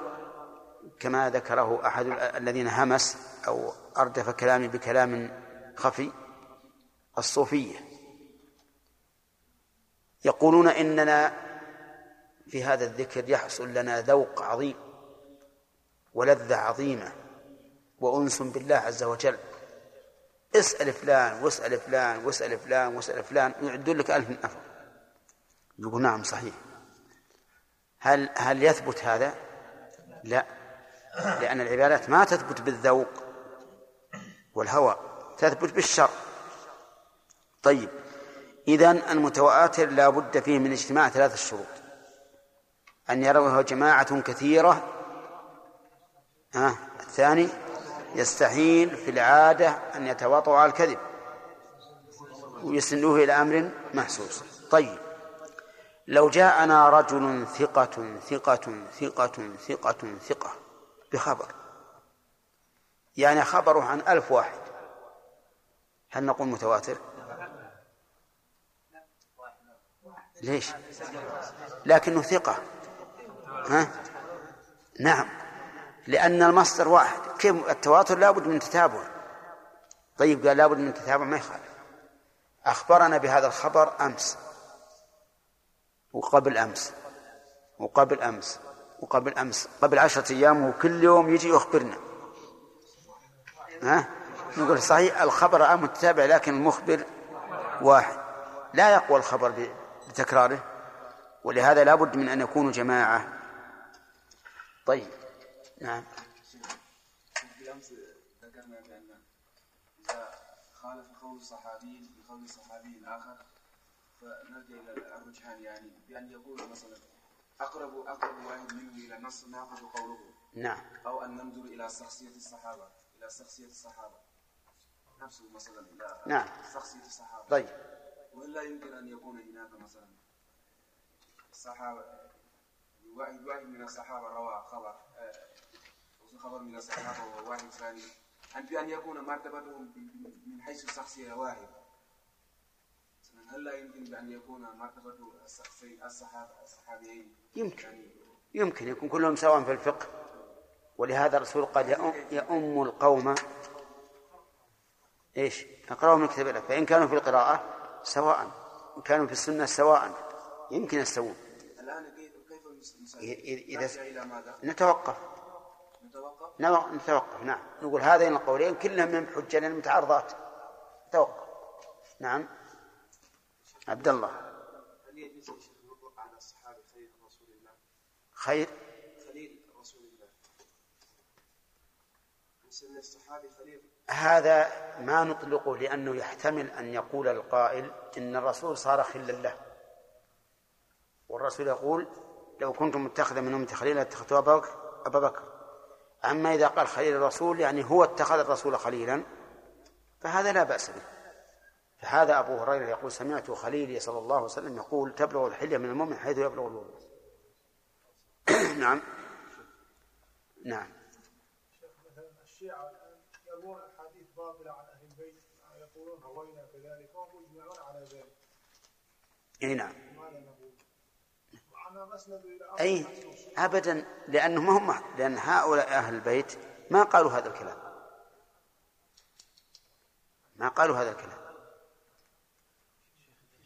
S1: كما ذكره أحد الذين همس أو أردف كلامي بكلام خفي الصوفية. يقولون إننا في هذا الذكر يحصل لنا ذوق عظيم ولذة عظيمة وأنس بالله عز وجل. اسأل فلان واسأل فلان واسأل فلان واسأل فلان يعدون لك ألف نفر. يقول نعم صحيح. هل هل يثبت هذا؟ لا لأن العبادات ما تثبت بالذوق والهوى تثبت بالشر. طيب. إذا المتواتر لا بد فيه من اجتماع ثلاث الشروط أن يروه جماعة كثيرة. ها الثاني يستحيل في العادة أن يتواطوا على الكذب. ويسنوه إلى أمر محسوس. طيب. لو جاءنا رجل ثقة ثقة ثقة ثقة ثقة بخبر. يعني خبره عن ألف واحد. هل نقول متواتر؟ ليش؟ لكنه ثقة. ها؟ نعم. لأن المصدر واحد. كيف؟ التواتر لابد من تتابع طيب قال لابد من تتابع ما يخالف. أخبرنا بهذا الخبر أمس. وقبل أمس. وقبل أمس. وقبل أمس. قبل عشرة أيام وكل يوم يجي يخبرنا. ها؟ نقول صحيح الخبر متتابع لكن المخبر واحد. لا يقوى الخبر بتكراره ولهذا لا بد من أن يكونوا جماعة. طيب نعم.
S2: ذكرنا بان اذا خالف قول صحابي بقول صحابي اخر فنرجع إلى الرجحان يعني بان يقول مثلا اقرب اقرب واحد منه إلى النص ناخذ قوله
S1: نعم.
S2: أو ان ننظر إلى شخصيه الصحابه إلى شخصيه الصحابه نفسه مثلا إلى
S1: نعم.
S2: شخصيه الصحابه
S1: طيب.
S2: ولا يمكن أن يكون هناك مثلا الصحابه واحد واحد من الصحابة روى خبر خبر من الصحابة وواحد ثاني. أن بأن يكون مرتبتهم من حيث الشخصية واحد؟ هل لا يمكن بأن يكون مرتبة الصحابة الصحابيين؟
S1: يمكن.
S2: يعني
S1: يمكن يكون كلهم سواء في الفقه. ولهذا الرسول قال يؤم القوم. إيش؟ اقرأوا من كتاب الله فإن كانوا في القراءة سواء كانوا في السنة سواء يمكن يستوون.
S2: الآن كيف
S1: إذا
S2: إلى ماذا؟
S1: نتوقف.
S2: نتوقف؟
S1: نتوقف نعم. نقول هذين القولين كلهم من حجة لأن متعارضات توقف نعم. عبد الله.
S2: هل يجوز على الصحابة خير رسول الله؟
S1: خير
S2: خليل رسول الله. نسمي الصحابي خليل
S1: هذا ما نطلقه لأنه يحتمل أن يقول القائل إن الرسول صار خلا له. والرسول يقول لو كنت متخذا من أمتي خليلا اتخذت أبا بكر. أما إذا قال خليل الرسول يعني هو اتخذ الرسول خليلا فهذا لا بأس به. فهذا أبو هريرة يقول سمعت خليلي صلى الله عليه وسلم يقول تبلغ الحلية من المؤمن حيث يبلغ الوضوء. نعم. نعم.
S3: هوينا كذلك وهم يجمعون على ذلك.
S1: أي نعم.
S3: أي.
S1: ابدا لانهم هم لأن هؤلاء أهل البيت ما قالوا هذا الكلام. ما قالوا هذا الكلام.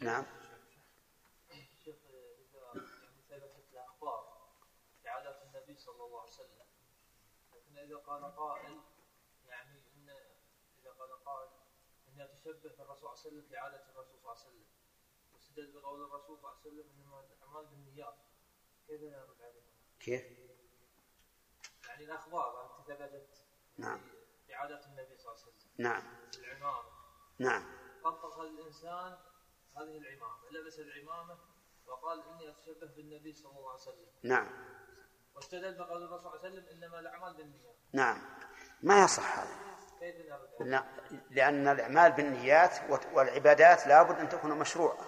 S1: نعم.
S4: صلى الله عليه وسلم لكن إذا قال قائل يعني ان اذا قال قائل انها تشبه بالرسول صلى الله عليه وسلم في عاده الرسول صلى الله عليه وسلم. واستدل بقول الرسول صلى الله عليه وسلم انما الأعمال بالنيات. كيف نرد عليها؟
S1: كيف؟
S4: يعني الأخبار التي ثبتت
S1: نعم.
S4: في عادات النبي صلى الله عليه وسلم.
S1: نعم.
S4: العمامة.
S1: نعم.
S4: طبق الإنسان هذه العمامة. لبس العمامة وقال إني أتشبه بالنبي صلى الله عليه وسلم.
S1: نعم.
S4: واستدل بقول الرسول صلى الله عليه وسلم إنما الأعمال بالنيات.
S1: نعم. ما يصح هذا؟ لا- لأن الأعمال بالنيات والعبادات لابد أن تكون مشروعة.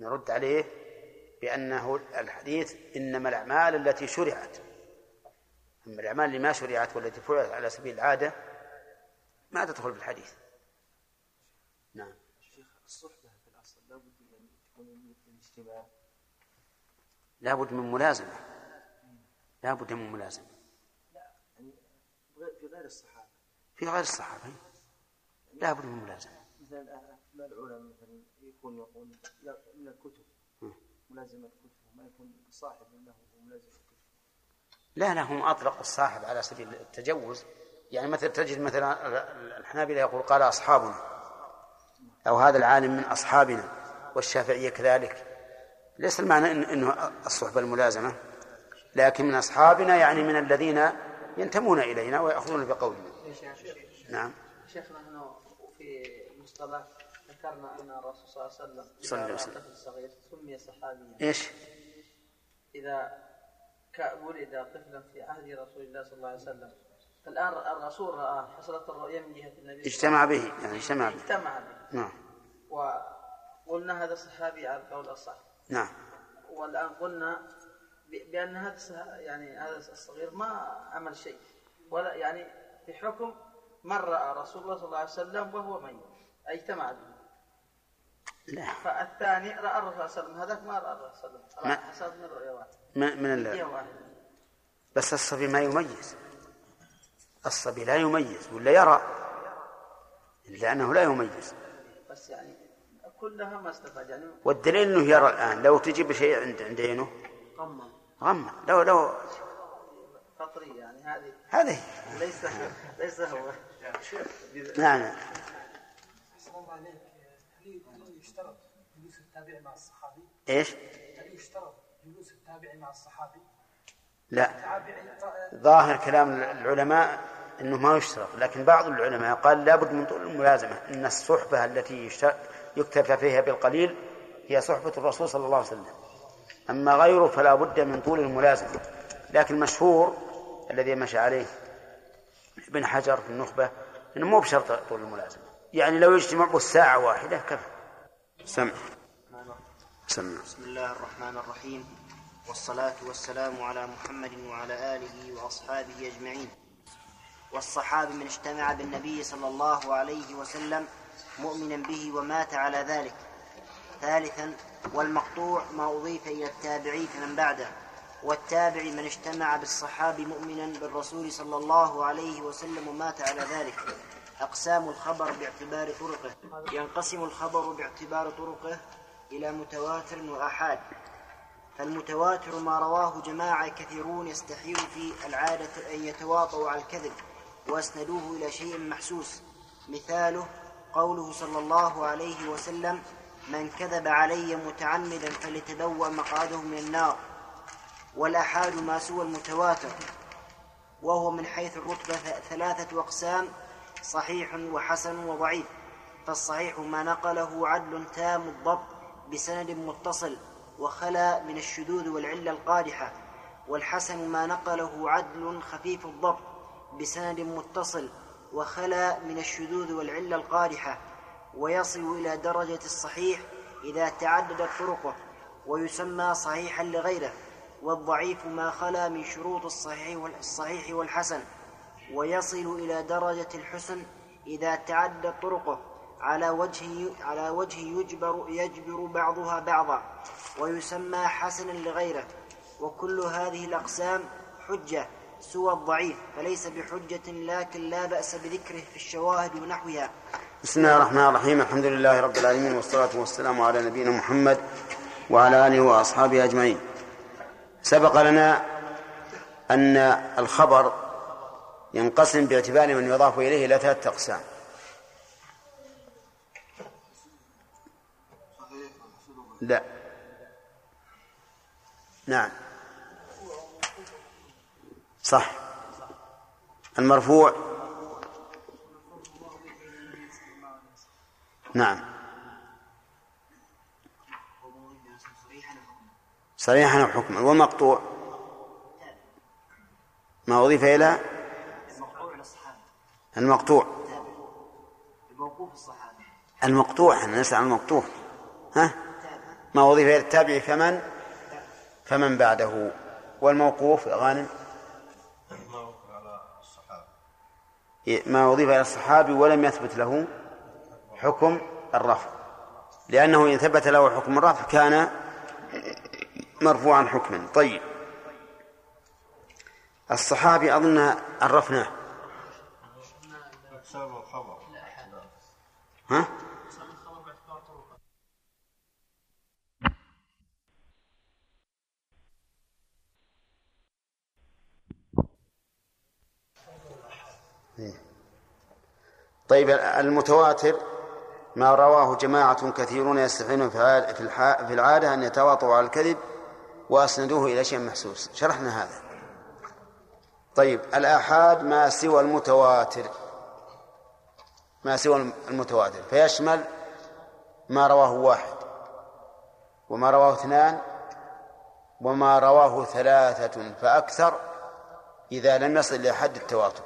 S1: نرد عليه بأنه الحديث إنما الأعمال التي شرعت. أما الأعمال اللي ما شرعت والتي فعلت على سبيل العادة ما تدخل في الحديث. نعم.
S5: شيخ الصحبة في لابد أن تكون مثل الاجتماع
S1: لابد من ملازمة. لابد من ملازمة.
S5: غير- في غير الصحابة
S1: في غير الصحابة. لابد من ملازمة.
S5: مثلا أهل العلماء مثلا يكون يقول لا- من الكتب. ملازمة الكتب ما يكون صاحب له الكتب.
S1: لا لا هم أطلقوا الصاحب على سبيل التجوز. يعني مثلا تجد مثلا الحنابلة يقول قال أصحابنا أو هذا العالم من أصحابنا والشافعية كذلك. ليس المعنى إن إنه الصحبة الملازمة لكن من أصحابنا يعني من الذين ينتمون إلينا ويأخذون بقولنا. نعم.
S6: شيخنا نحن في المصطلح ذكرنا أن الرسول صلى الله عليه وسلم
S1: صلى الله عليه
S6: إذا
S1: وسلم.
S6: طفل صغير سمي صحابيا.
S1: إيش؟
S6: إذا ك- ولد طفلا في عهد رسول الله صلى الله عليه وسلم. الآن الرسول رآه حصلت الرؤيا من جهة النبي
S1: اجتمع به يعني اجتمع به.
S6: اجتمع به.
S1: نعم.
S6: وقلنا هذا صحابي على القول الصح
S1: نعم.
S6: والآن قلنا ب- بأن هذا يعني هذا الصغير ما عمل شيء. ولا يعني في حكم من رأى رسول الله صلى الله عليه وسلم وهو ميت. اي اجتمع به.
S1: لا.
S6: فالثاني رأى الرسول صلى الله عليه وسلم. هذاك ما رأى الرسول صلى الله عليه وسلم.
S1: ما-
S6: من رؤيا واحدة
S1: من من
S6: رؤيا
S1: ال...
S6: واحدة.
S1: بس الصبي ما يميز. الصبي لا يميز ولا يرى. إلا أنه لا يميز.
S6: بس يعني كلها ما استفاد. يعني
S1: والدليل إنه يرى الآن. لو تجيب شيء عند عند عينه.
S6: قمه
S1: غمه لو لو
S6: فطريه يعني هذه.
S1: هذه.
S6: ليس ليس هو.
S1: نعم.
S3: أحسن الله عليك. هل يشترط جلوس التابع مع الصحابي؟
S1: إيش؟
S3: هل يشترط جلوس التابع مع الصحابي؟
S1: لا. ظاهر كلام العلماء إنه ما يشترط لكن بعض العلماء قال لابد من طول الملازمة. إن الصحبة التي يكتفى فيها بالقليل هي صحبة الرسول صلى الله عليه وسلم. أما غيره فلا بد من طول الملازمة. لكن المشهور الذي مشى عليه ابن حجر في النخبة إنه مو بشرط طول الملازمة. يعني لو يجتمع ساعه واحدة كفى. سمع. سمع.
S7: بسم الله الرحمن الرحيم. والصلاة والسلام على محمد وعلى آله وأصحابه أجمعين. والصحابي من اجتمع بالنبي صلى الله عليه وسلم مؤمنا به ومات على ذلك. ثالثا والمقطوع ما أضيف إلى التابعي فمن بعده. والتابع من اجتمع بالصحابي مؤمنا بالرسول صلى الله عليه وسلم ومات على ذلك. أقسام الخبر باعتبار طرقه. ينقسم الخبر باعتبار طرقه إلى متواتر وآحاد. فالمتواتر ما رواه جماعة كثيرون يستحيل في العادة أن يتواطؤوا على الكذب وأسندوه إلى شيء محسوس. مثاله قوله صلى الله عليه وسلم من كذب علي متعمدا فليتبوأ مقعده من النار والآحاد ما سوى المتواتر. وهو من حيث الرتبة ثلاثة أقسام صحيح وحسن وضعيف. فالصحيح ما نقله عدل تام الضبط بسند متصل وخلا من الشذوذ والعلة القادحة. والحسن ما نقله عدل خفيف الضبط بسند متصل وخلا من الشذوذ والعلة القادحة. ويصل إلى درجة الصحيح إذا تعددت طرقه ويسمى صحيحا لغيره والضعيف ما خلا من شروط الصحيح والحسن ويصل إلى درجة الحسن إذا تعدت طرقه على وجه على وجه يجبر يجبر بعضها بعضا ويسمى حسنا لغيره. وكل هذه الأقسام حجة سوى الضعيف فليس بحجة لكن لا بأس بذكره في الشواهد ونحوها.
S1: بسم الله الرحمن الرحيم الحمد لله رب العالمين والصلاة والسلام على نبينا محمد وعلى آله وأصحابه أجمعين سبق لنا أن الخبر ينقسم باعتبار من يضاف إليه إلى ثلاثة أقسام لا نعم صح المرفوع نعم. صريحا أو حكما والمقطوع ما أضيف إلى؟ المقطوع. المقطوع إحنا نسأل عن المقطوع. ها؟ ما أضيف إلى التابع فمن؟ فمن بعده. والموقوف غانم ما أضيف إلى الصحابي ولم يثبت له. حكم الرفع. لأنه إن ثبت له حكم الرفع كان مرفوعا حكما. طيب. الصحابي أظن عرفناه. ها؟ طيب المتواتر ما رواه جماعة كثيرون يستحيلون في العادة أن يتواطؤوا على الكذب وأسندوه إلى شيء محسوس. شرحنا هذا. طيب الآحاد ما سوى المتواتر. ما سوى المتواتر. فيشمل ما رواه واحد وما رواه اثنان وما رواه ثلاثة فأكثر إذا لم يصل إلى حد التواتر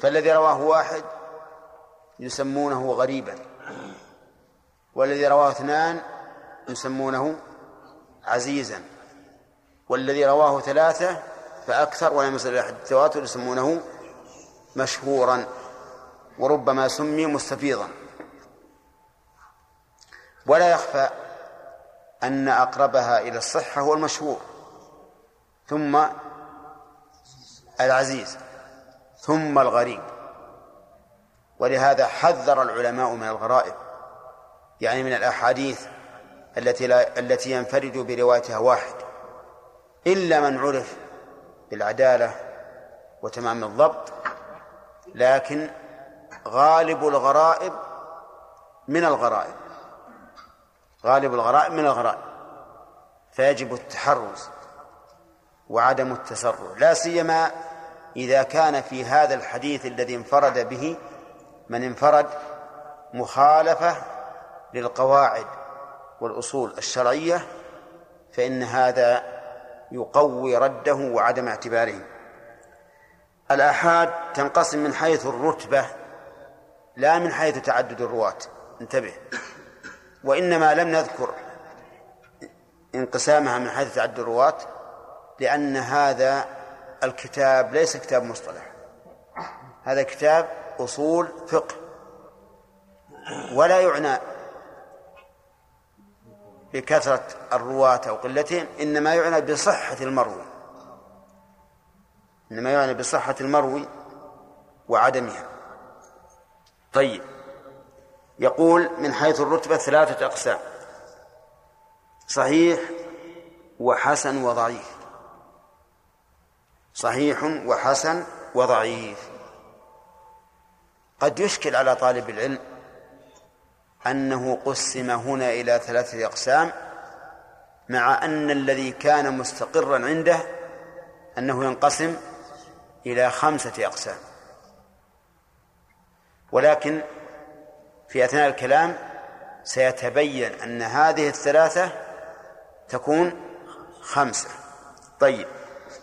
S1: فالذي رواه واحد يسمونه غريبا. والذي رواه اثنان يسمونه عزيزا. والذي رواه ثلاثة فأكثر ولم يصل إلى التواتر يسمونه مشهورا. وربما سمي مستفيضا. ولا يخفى أن أقربها إلى الصحة هو المشهور. ثم العزيز. ثم الغريب. ولهذا حذر العلماء من الغرائب يعني من الأحاديث التي لا التي ينفرد بروايتها واحد إلا من عرف بالعدالة وتمام الضبط لكن غالب الغرائب من الغرائب غالب الغرائب من الغرائب فيجب التحرز وعدم التسرع لا سيما إذا كان في هذا الحديث الذي انفرد به من انفرد مخالفة للقواعد والأصول الشرعية فإن هذا يقوي رده وعدم اعتباره. الآحاد تنقسم من حيث الرتبة لا من حيث تعدد الرواة. انتبه. وإنما لم نذكر انقسامها من حيث تعدد الرواة لأن هذا الكتاب ليس كتاب مصطلح. هذا كتاب أصول فقه ولا يعنى بكثرة الرواة أو قلتهم إنما يعنى بصحة المروي إنما يعنى بصحة المروي وعدمها. طيب يقول من حيث الرتبة ثلاثة أقسام صحيح وحسن وضعيف صحيح وحسن وضعيف. قد يشكل على طالب العلم أنه قسم هنا إلى ثلاثة أقسام مع أن الذي كان مستقرا عنده أنه ينقسم إلى خمسة أقسام. ولكن في أثناء الكلام سيتبين أن هذه الثلاثة تكون خمسة. طيب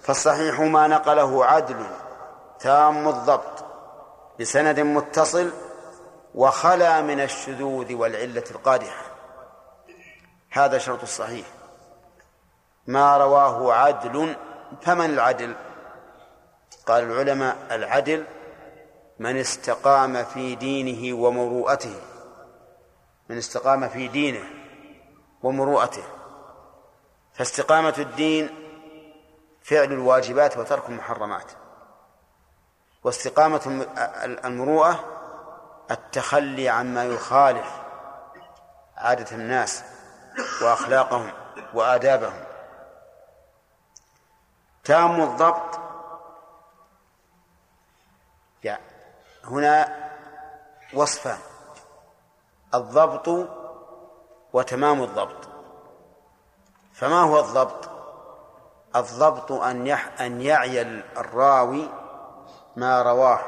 S1: فالصحيح ما نقله عدل تام الضبط. بسند متصل وخلا من الشذوذ والعلة القادحة. هذا شرط الصحيح. ما رواه عدل فمن العدل؟ قال العلماء العدل من استقام في دينه ومروءته. من استقام في دينه ومروءته. فاستقامة الدين فعل الواجبات وترك المحرمات. واستقامة المروءة التخلي عما يخالف عادة الناس وأخلاقهم وآدابهم. تام الضبط. يعني هنا وصفان الضبط وتمام الضبط. فما هو الضبط؟ الضبط أن يح أن يعي الراوي ما رواه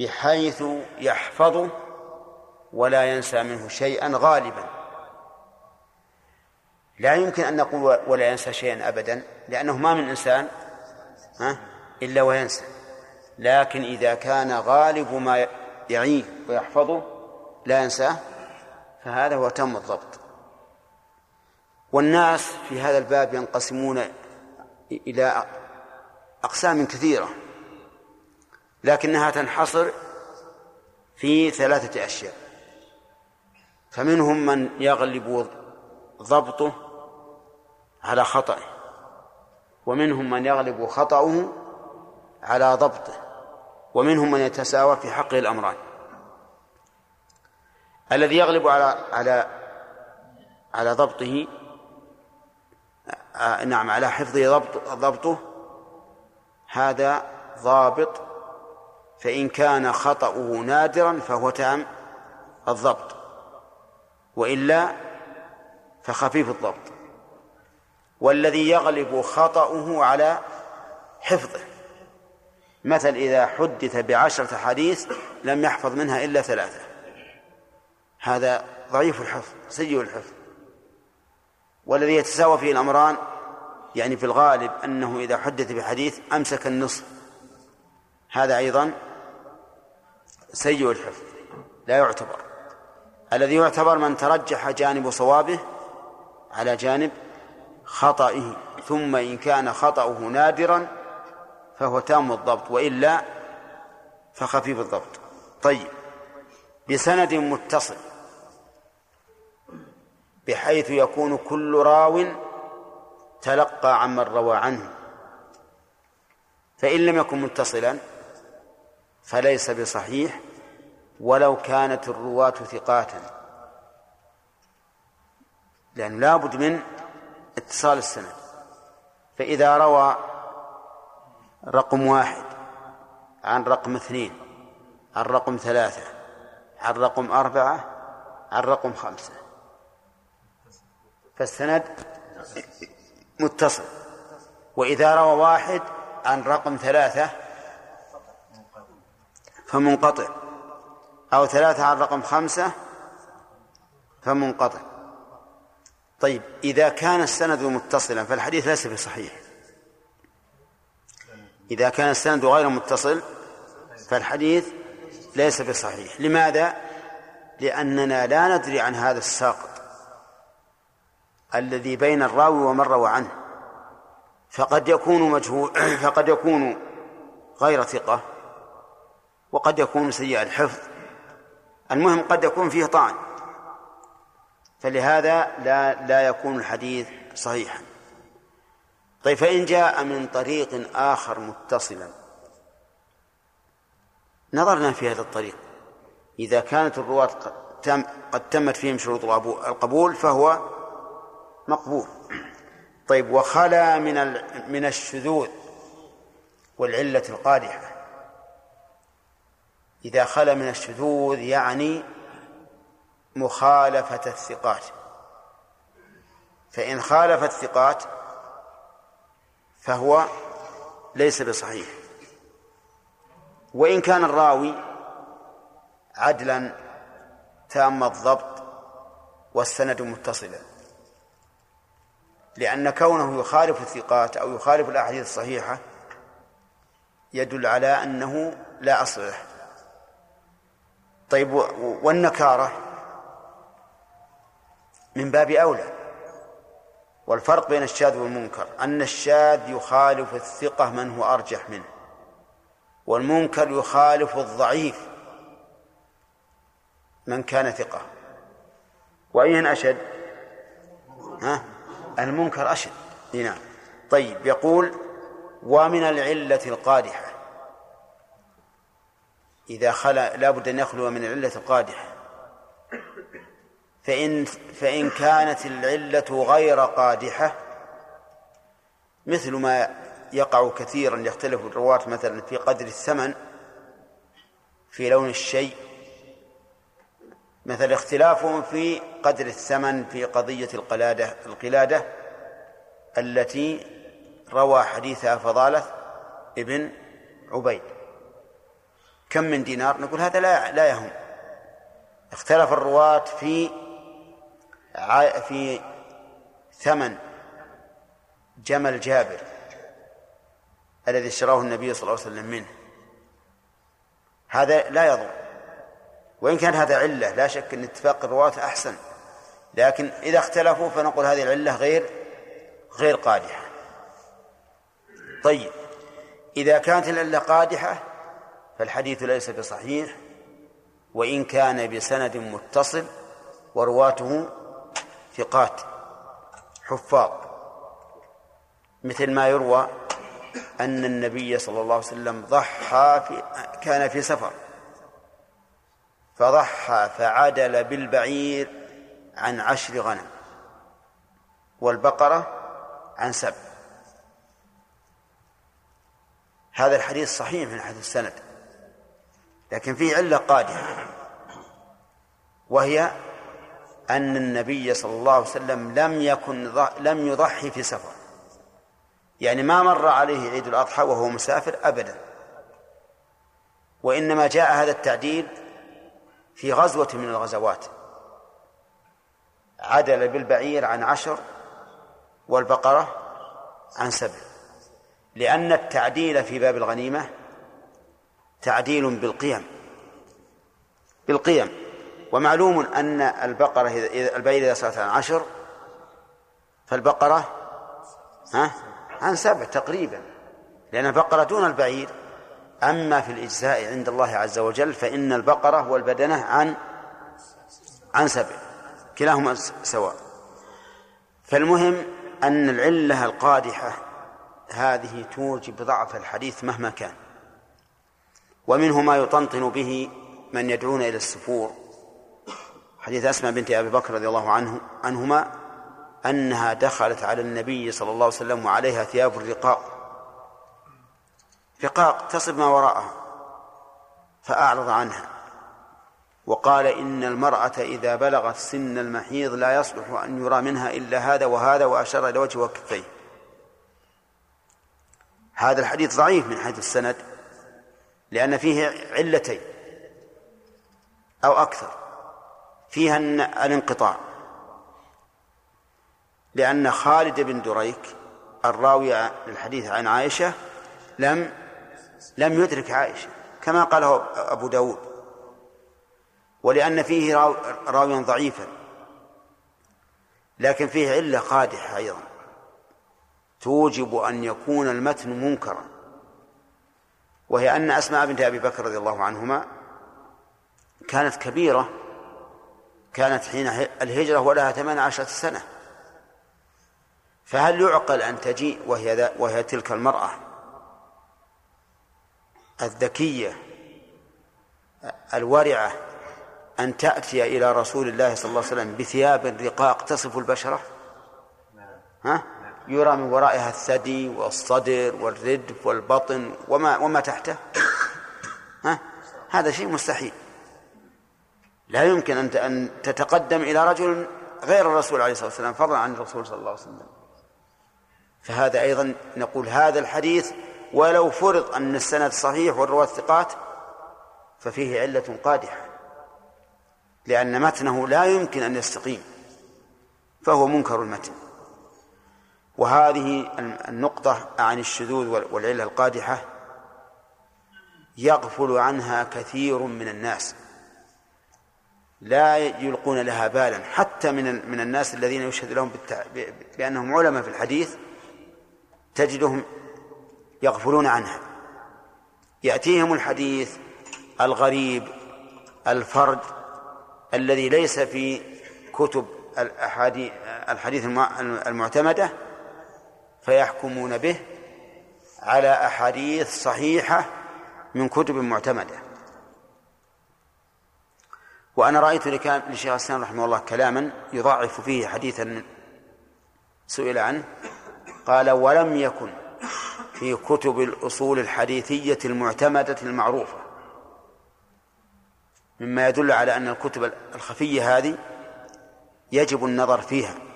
S1: بحيث يحفظه ولا ينسى منه شيئا غالبا. لا يمكن أن نقول ولا ينسى شيئا أبدا لأنه ما من إنسان ها إلا وينسى. لكن إذا كان غالب ما يعيه ويحفظه لا ينساه فهذا هو تم الضبط. والناس في هذا الباب ينقسمون إلى أقسام كثيرة. لكنها تنحصر في ثلاثة أشياء. فمنهم من يغلب ضبطه على خطأه ومنهم من يغلب خطأه على ضبطه ومنهم من يتساوى في حقه الأمران. الذي يغلب على على على ضبطه آه نعم على حفظه ضبط ضبطه هذا ضابط فإن كان خطأه نادرا فهو تام الضبط وإلا فخفيف الضبط. والذي يغلب خطأه على حفظه مثل إذا حدث بعشرة حديث لم يحفظ منها إلا ثلاثة. هذا ضعيف الحفظ سيء الحفظ. والذي يتساوى فيه الأمران يعني في الغالب أنه إذا حدث بحديث أمسك النصف. هذا أيضا سيء الحفظ لا يعتبر. الذي يعتبر من ترجح جانب صوابه على جانب خطئه ثم إن كان خطأه نادرا فهو تام الضبط وإلا فخفيف الضبط. طيب بسند متصل بحيث يكون كل راو تلقى عمن روى عنه. فإن لم يكن متصلا فليس بصحيح ولو كانت الرواة ثقاتا لأن لابد من اتصال السند. فإذا روى رقم واحد عن رقم اثنين عن رقم ثلاثة عن رقم أربعة عن رقم خمسة. فالسند متصل. وإذا روى واحد عن رقم ثلاثة فمنقطع. أو ثلاثة عن رقم خمسة فمنقطع. طيب إذا كان السند متصلا فالحديث ليس بصحيح إذا كان السند غير متصل فالحديث ليس بصحيح لماذا؟ لأننا لا ندري عن هذا الساقط الذي بين الراوي ومن روى عنه. فقد يكون مجهول فقد يكون غير ثقة. وقد يكون سيء الحفظ. المهم قد يكون فيه طعن. فلهذا لا لا يكون الحديث صحيحا. طيب فإن جاء من طريق آخر متصلا. نظرنا في هذا الطريق. إذا كانت الرواة قد قد تمت فيهم شروط القبول فهو مقبول. طيب وخلا من من الشذوذ والعلة القادحة. إذا خلا من الشذوذ يعني مخالفة الثقات. فإن خالف الثقات فهو ليس بصحيح. وإن كان الراوي عدلا تام الضبط والسند متصلا. لأن كونه يخالف الثقات أو يخالف الأحاديث الصحيحة يدل على أنه لا أصل له. طيب والنكارة من باب أولى. والفرق بين الشاذ والمنكر أن الشاذ يخالف الثقة من هو أرجح منه والمنكر يخالف الضعيف من كان ثقة. وأين أشد؟ ها؟ المنكر أشد. نعم. طيب يقول ومن العلة القادحة. إذا خلا لا بد أن يخلو من العلة القادحة. فإن فإن كانت العلة غير قادحة مثل ما يقع كثيرا يختلف الرواة مثلا في قدر الثمن في لون الشيء. مثل اختلافهم في قدر الثمن في قضية القلادة القلادة التي روى حديثها فضالة ابن عبيد. كم من دينار؟ نقول هذا لا لا يهم. اختلف الرواة في في ثمن جمل جابر الذي اشتراه النبي صلى الله عليه وسلم منه. هذا لا يضر. وإن كان هذا علة لا شك أن اتفاق الرواة أحسن. لكن إذا اختلفوا فنقول هذه العلة غير غير قادحة. طيب. إذا كانت العلة قادحة فالحديث ليس بصحيح وإن كان بسند متصل ورواته ثقات حفاظ. مثل ما يروى أن النبي صلى الله عليه وسلم ضحى في كان في سفر فضحى فعدل بالبعير عن عشر غنم والبقرة عن سبع. هذا الحديث صحيح من حيث السند. لكن فيه علة قادحة وهي أن النبي صلى الله عليه وسلم لم يكن لم يضحي في سفر. يعني ما مر عليه عيد الأضحى وهو مسافر أبدا. وإنما جاء هذا التعديل في غزوة من الغزوات. عدل بالبعير عن عشر والبقرة عن سبع. لأن التعديل في باب الغنيمة تعديل بالقيم. بالقيم. ومعلوم أن البقرة إذا البعير إذا صارت عن عشر فالبقرة ها؟ عن سبع تقريبا. لأن البقرة دون البعير. أما في الإجزاء عند الله عز وجل فإن البقرة والبدنة عن عن سبع. كلاهما سواء. فالمهم أن العلة القادحة هذه توجب ضعف الحديث مهما كان. ومنه ما يطنطن به من يدعون إلى السفور. حديث أسماء بنت أبي بكر رضي الله عنه عنهما أنها دخلت على النبي صلى الله عليه وسلم وعليها ثياب الرقاق. رقاق تصب ما وراءها فأعرض عنها وقال إن المرأة إذا بلغت سن المحيض لا يصلح أن يرى منها إلا هذا وهذا وأشار إلى وجهه وكفيه. هذا الحديث ضعيف من حيث السند لأن فيه علتين أو أكثر. فيها الانقطاع. لأن خالد بن دريك الراوي للحديث عن عائشة لم لم يدرك عائشة كما قاله أبو داود. ولأن فيه راويا ضعيفا. لكن فيه علة قادحة أيضا. توجب أن يكون المتن منكرا. وهي أن أسماء بنت أبي بكر رضي الله عنهما كانت كبيرة كانت حين الهجرة ولها ثمان عشرة سنة. فهل يعقل أن تجيء وهي, ذا وهي تلك المرأة الذكية الورعة أن تأتي إلى رسول الله صلى الله عليه وسلم بثياب رقاق تصف البشرة؟ ها؟ يرى من ورائها الثدي والصدر والردف والبطن وما وما تحته. ها؟ هذا شيء مستحيل. لا يمكن أن أن تتقدم إلى رجل غير الرسول عليه الصلاة والسلام فضلا عن الرسول صلى الله عليه وسلم. فهذا أيضا نقول هذا الحديث ولو فرض أن السند صحيح والرواة ثقات ففيه علة قادحة. لأن متنه لا يمكن أن يستقيم فهو منكر المتن. وهذه النقطة عن الشذوذ والعلة القادحة يغفل عنها كثير من الناس. لا يلقون لها بالا. حتى من من الناس الذين يشهد لهم بأنهم علماء في الحديث تجدهم يغفلون عنها. يأتيهم الحديث الغريب الفرد الذي ليس في كتب الحديث المعتمدة فيحكمون به على أحاديث صحيحة من كتب معتمدة. وأنا رأيت لشيخ الإسلام رحمه الله كلاما يضاعف فيه حديثا سئل عنه قال ولم يكن في كتب الأصول الحديثية المعتمدة المعروفة. مما يدل على أن الكتب الخفية هذه يجب النظر فيها.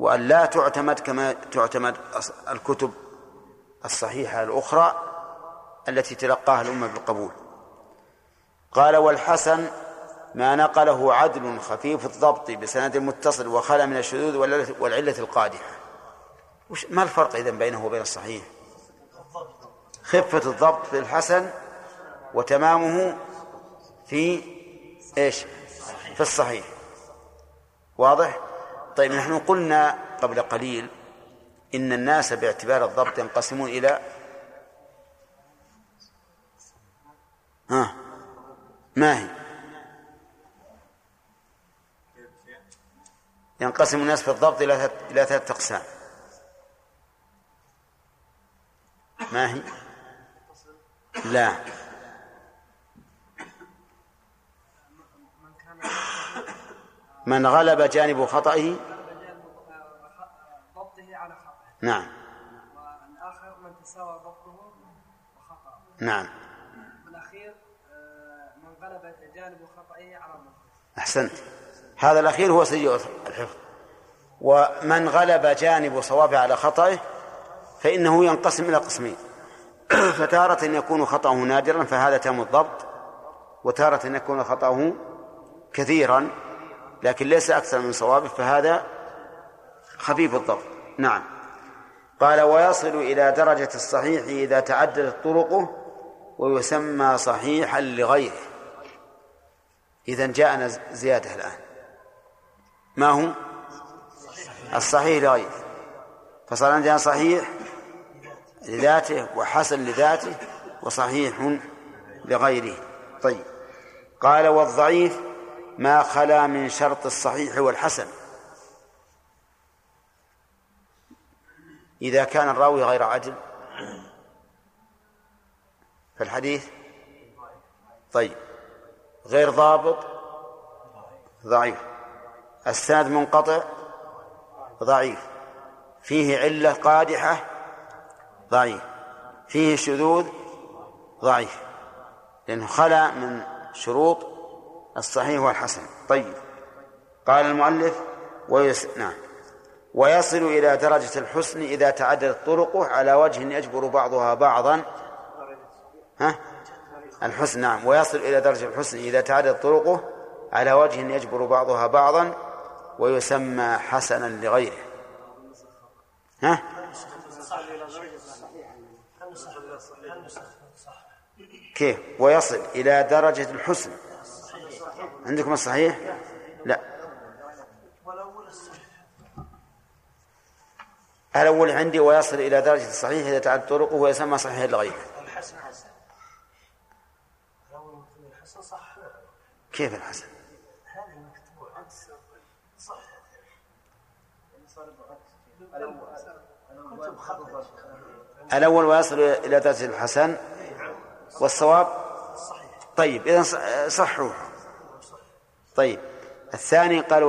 S1: وأن لا تعتمد كما تعتمد الكتب الصحيحة الأخرى التي تلقاها الأمة بالقبول. قال والحسن ما نقله عدل خفيف الضبط بسند متصل وخلى من الشذوذ والعلة القادحة. وش ما الفرق إذن بينه وبين الصحيح؟ خفة الضبط في الحسن وتمامه في إيش؟ في الصحيح. واضح؟ طيب نحن قلنا قبل قليل إن الناس باعتبار الضبط ينقسمون إلى ها؟ ما هي؟ ينقسم الناس في الضبط إلى إلى ثلاثة أقسام. ما هي؟ لا. من غلب جانب خطئه.
S8: ضبطه على
S1: نعم.
S8: والآخر من تساوى ضبطه وخطأه.
S1: نعم.
S8: والأخير آه، من غلب جانب خطئه على ضبطه.
S1: أحسنت. هذا الأخير هو سيء الحفظ. ومن غلب جانب صوابه على خطئه فإنه ينقسم إلى قسمين. فتارة يكون خطأه نادرا فهذا تم الضبط. وتارة يكون خطأه كثيرا. لكن ليس أكثر من صوابه فهذا خفيف الضبط. نعم. قال ويصل إلى درجة الصحيح إذا تعددت طرقه ويسمى صحيحا لغيره. إذا جاءنا زيادة الآن. ما هو؟ الصحيح لغيره. فصار عندنا صحيح لذاته وحسن لذاته وصحيح لغيره. طيب. قال والضعيف ما خلا من شرط الصحيح والحسن. إذا كان الراوي غير عدل فالحديث طيب. غير ضابط ضعيف. السند منقطع ضعيف. فيه علة قادحة ضعيف. فيه شذوذ ضعيف. لأنه خلا من شروط الصحيح والحسن. طيب. قال المؤلف ويس... نعم. ويصل إلى درجة الحسن إذا تعددت طرقه على وجه يجبر بعضها بعضا. ها؟ الحسن نعم. ويصل إلى درجة الحسن إذا تعددت طرقه على وجه يجبر بعضها بعضا ويسمى حسنا لغيره. ها؟ كيف؟ ويصل إلى درجة الحسن عندكم الصحيح؟ لا. الأول عندي ويصل إلى درجة الصحيح إذا تعد طرقه ويسمى صحيح الغيب. الحسن كيف الحسن؟ الأول ويصل إلى درجة الحسن. والصواب؟ طيب إذا صحوه. طيب الثاني قال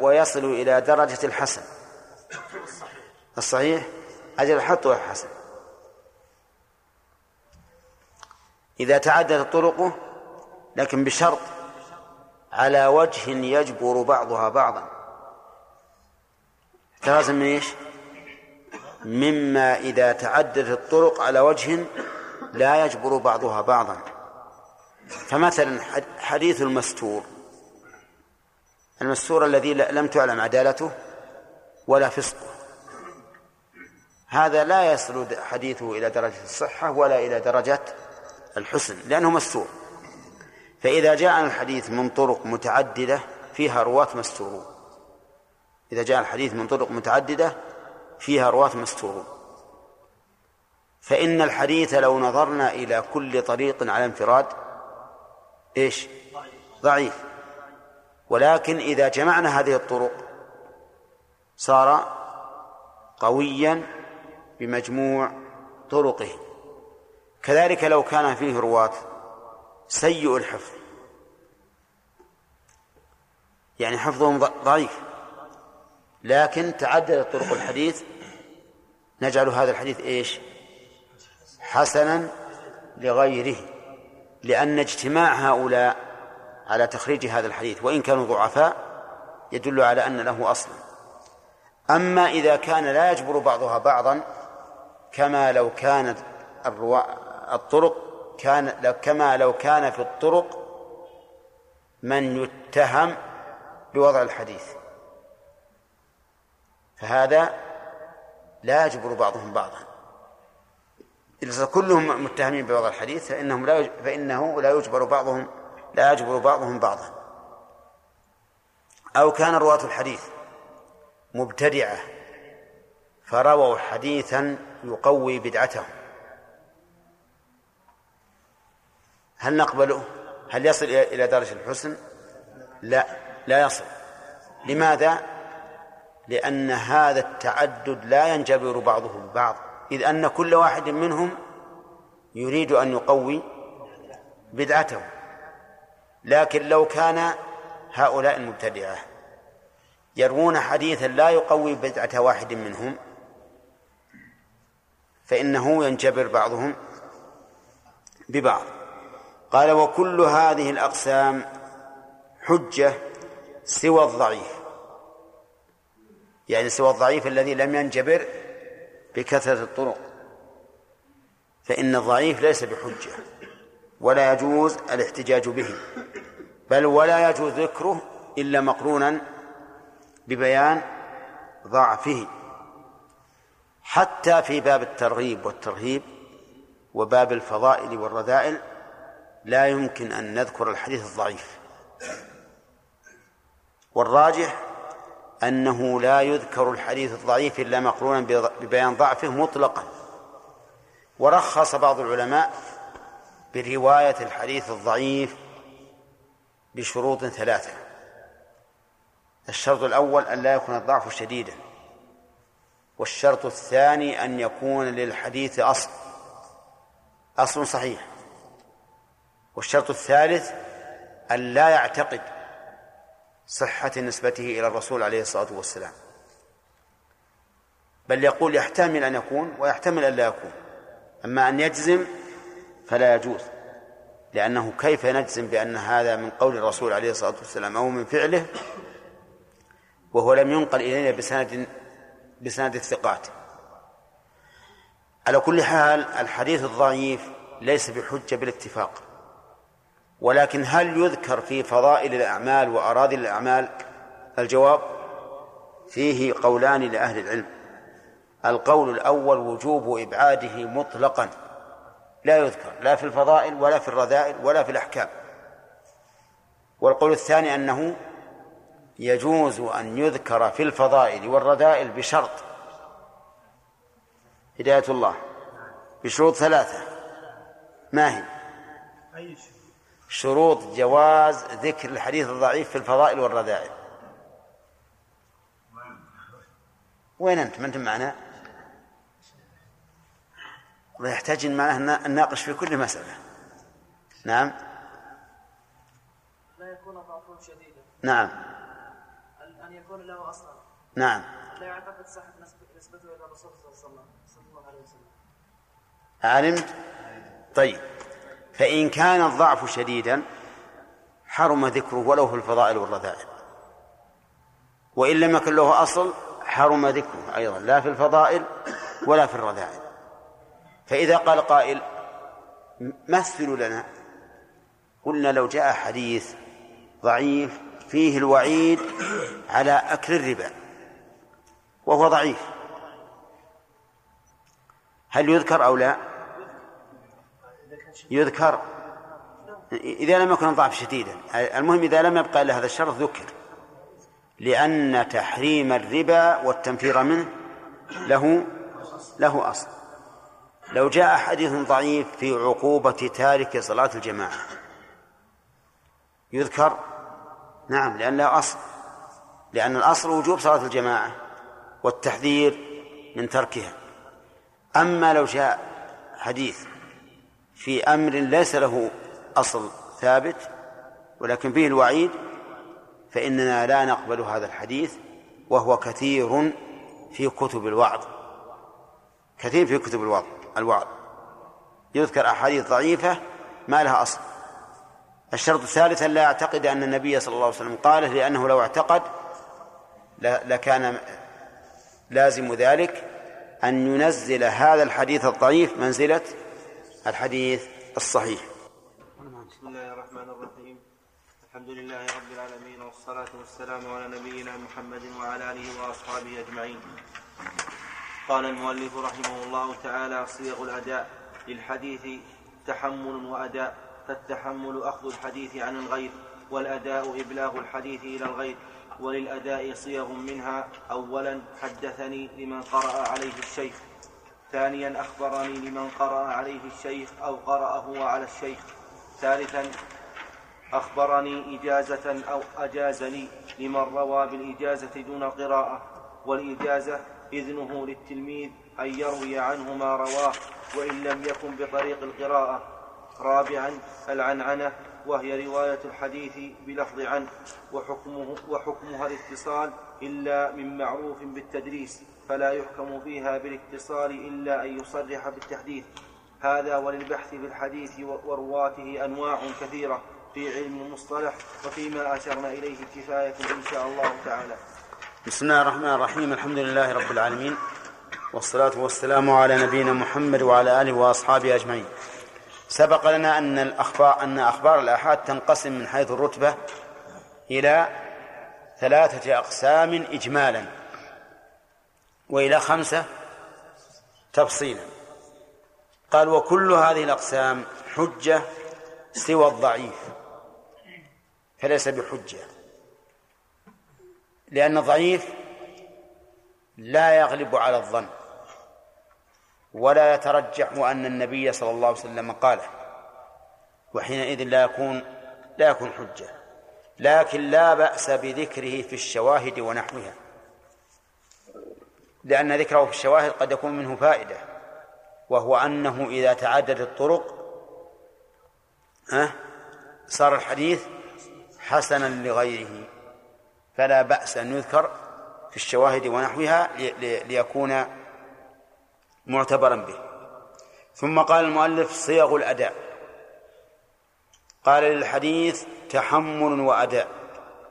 S1: ويصل إلى درجة الحسن. الصحيح؟ أجل حطوا الحسن إذا تعددت طرقه لكن بشرط على وجه يجبر بعضها بعضا. احترازا من إيش؟ مما إذا تعددت الطرق على وجه لا يجبر بعضها بعضا. فمثلا حديث المستور. المستور الذي لم تعلم عدالته ولا فسقه. هذا لا يصل حديثه إلى درجة الصحة ولا إلى درجة الحسن لأنه مستور فإذا جاء الحديث من طرق متعددة فيها رواة مستورون. إذا جاء الحديث من طرق متعددة فيها رواة مستورون. فإن الحديث لو نظرنا إلى كل طريق على انفراد إيش؟ ضعيف. ولكن إذا جمعنا هذه الطرق صار قويا بمجموع طرقه. كذلك لو كان فيه رواة سيء الحفظ. يعني حفظهم ضعيف. لكن تعددت طرق الحديث نجعل هذا الحديث إيش؟ حسنا لغيره. لأن اجتماع هؤلاء على تخريج هذا الحديث وإن كانوا ضعفاء يدل على أن له أصلا أما إذا كان لا يجبر بعضها بعضا كما لو كانت الطرق كان كما لو كان في الطرق من يتهم بوضع الحديث. فهذا لا يجبر بعضهم بعضا. إذا كلهم متهمين بوضع الحديث فإنهم لا فإنه لا يجبر بعضهم لا يجبر بعضهم بعضا أو كان رواة الحديث مبتدعة فرووا حديثا يقوي بدعتهم هل نقبله؟ هل يصل إلى درجة الحسن؟ لا لا يصل لماذا؟ لأن هذا التعدد لا ينجبر بعضه ببعض إذ أن كل واحد منهم يريد أن يقوي بدعته لكن لو كان هؤلاء المبتدعة يروون حديثا لا يقوي بدعة واحد منهم فإنه ينجبر بعضهم ببعض. قال وكل هذه الأقسام حجة سوى الضعيف. يعني سوى الضعيف الذي لم ينجبر بكثرة الطرق. فإن الضعيف ليس بحجة ولا يجوز الاحتجاج به. بل ولا يجوز ذكره إلا مقرونا ببيان ضعفه حتى في باب الترغيب والترهيب وباب الفضائل والرذائل لا يمكن أن نذكر الحديث الضعيف. والراجح أنه لا يذكر الحديث الضعيف إلا مقرونا ببيان ضعفه مطلقا. ورخص بعض العلماء برواية الحديث الضعيف بشروط ثلاثة. الشرط الأول أن لا يكون الضعف شديدا. والشرط الثاني أن يكون للحديث أصل. أصل صحيح. والشرط الثالث أن لا يعتقد صحة نسبته إلى الرسول عليه الصلاة والسلام. بل يقول يحتمل أن يكون ويحتمل أن لا يكون. أما أن يجزم فلا يجوز. لأنه كيف نجزم بأن هذا من قول الرسول عليه الصلاة والسلام أو من فعله وهو لم ينقل إلينا بسند بسند الثقات. على كل حال الحديث الضعيف ليس بحجة بالاتفاق ولكن هل يذكر في فضائل الأعمال وأراضي الأعمال؟ الجواب فيه قولان لأهل العلم. القول الأول وجوب إبعاده مطلقا. لا يذكر لا في الفضائل ولا في الرذائل ولا في الأحكام. والقول الثاني أنه يجوز أن يذكر في الفضائل والرذائل بشرط. هداية الله. بشروط ثلاثة. ما هي؟ شروط جواز ذكر الحديث الضعيف في الفضائل والرذائل. وين أنت؟ ما أنت معنا؟ ويحتاج معناه أن نناقش في كل مسألة. نعم.
S8: لا يكون ضعفه شديدا.
S1: نعم.
S8: أن يكون له أصلا.
S1: نعم.
S8: لا يعتقد صحة نسب- نسبته إلى الرسول صلى الله صلى الله عليه وسلم.
S1: علمت طيب. فإن كان الضعف شديدا حرم ذكره ولو في الفضائل والرذائل. وإن لم يكن له أصل حرم ذكره أيضا. لا في الفضائل ولا في الرذائل. فإذا قال قائل مثلوا لنا. قلنا لو جاء حديث ضعيف فيه الوعيد على أكل الربا وهو ضعيف. هل يذكر أو لا؟ يذكر. إذا لم يكن الضعف شديدا. المهم إذا لم يبقى إلا هذا الشرط ذكر. لأن تحريم الربا والتنفير منه له له أصل. لو جاء حديث ضعيف في عقوبة تارك صلاة الجماعة. يذكر؟ نعم لأن له أصل. لأن الأصل وجوب صلاة الجماعة والتحذير من تركها. أما لو جاء حديث في أمر ليس له أصل ثابت ولكن فيه الوعيد فإننا لا نقبل هذا الحديث وهو كثير في كتب الوعظ. كثير في كتب الوعظ. الوعظ يذكر أحاديث ضعيفة ما لها أصل. الشرط الثالث لا يعتقد أن النبي صلى الله عليه وسلم قاله لأنه لو اعتقد لكان لازم ذلك أن ينزل هذا الحديث الضعيف منزلة الحديث الصحيح.
S5: بسم الله الرحمن الرحيم. الحمد لله رب العالمين والصلاة والسلام على نبينا محمد وعلى آله وأصحابه أجمعين. قال المؤلف رحمه الله تعالى صيغ الأداء للحديث تحمل وأداء فالتحمل أخذ الحديث عن الغير والأداء إبلاغ الحديث إلى الغير وللأداء صيغ منها أولا حدثني لمن قرأ عليه الشيخ ثانيا أخبرني لمن قرأ عليه الشيخ أو قرأ هو على الشيخ ثالثا أخبرني إجازة أو أجازني لمن روى بالإجازة دون قراءة والإجازة إذنه للتلميذ أن يروي عنه ما رواه وإن لم يكن بطريق القراءة. رابعا العنعنة وهي رواية الحديث بلفظ عن وحكمه وحكمها الاتصال إلا من معروف بالتدريس فلا يحكم فيها بالاتصال إلا أن يصرح بالتحديث. هذا وللبحث في الحديث ورواته أنواع كثيرة في علم المصطلح وفيما أشرنا إليه كفاية إن شاء الله تعالى.
S1: بسم الله الرحمن الرحيم الحمد لله رب العالمين والصلاة والسلام على نبينا محمد وعلى آله وأصحابه أجمعين. سبق لنا أن الأخبار أن أخبار الآحاد تنقسم من حيث الرتبة إلى ثلاثة أقسام إجمالا وإلى خمسة تفصيلا. قال وكل هذه الأقسام حجة سوى الضعيف فليس بحجة. لأن الضعيف لا يغلب على الظن ولا يترجح أن النبي صلى الله عليه وسلم قاله وحينئذ لا يكون لا يكون حجة. لكن لا بأس بذكره في الشواهد ونحوها. لأن ذكره في الشواهد قد يكون منه فائدة. وهو أنه إذا تعددت الطرق صار الحديث حسنا لغيره. فلا بأس أن يذكر في الشواهد ونحوها ليكون معتبرا به. ثم قال المؤلف صيغ الأداء. قال للحديث تحمل وأداء.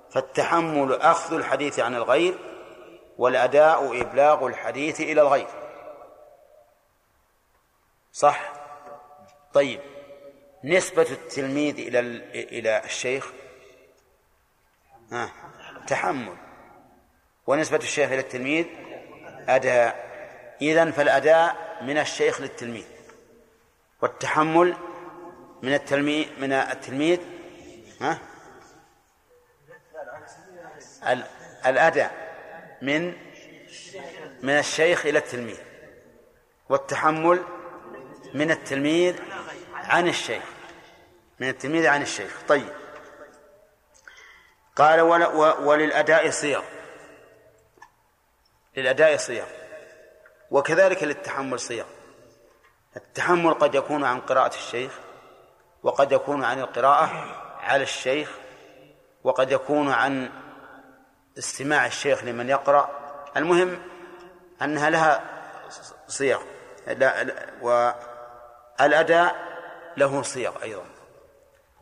S1: فالتحمل أخذ الحديث عن الغير والأداء إبلاغ الحديث إلى الغير. صح؟ طيب. نسبة التلميذ إلى إلى الشيخ؟ ها. تحمل. ونسبة الشيخ إلى التلميذ أداء. إذن فالأداء من الشيخ للتلميذ. والتحمل من التلميذ من التلميذ ها؟ الأداء من من الشيخ إلى التلميذ. والتحمل من التلميذ عن الشيخ من التلميذ عن الشيخ. طيب. قال وللأداء صيغ للأداء صيغ وكذلك للتحمل صيغ التحمل قد يكون عن قراءة الشيخ وقد يكون عن القراءة على الشيخ وقد يكون عن استماع الشيخ لمن يقرأ. المهم أنها لها صيغ لا والأداء له صيغ أيضا.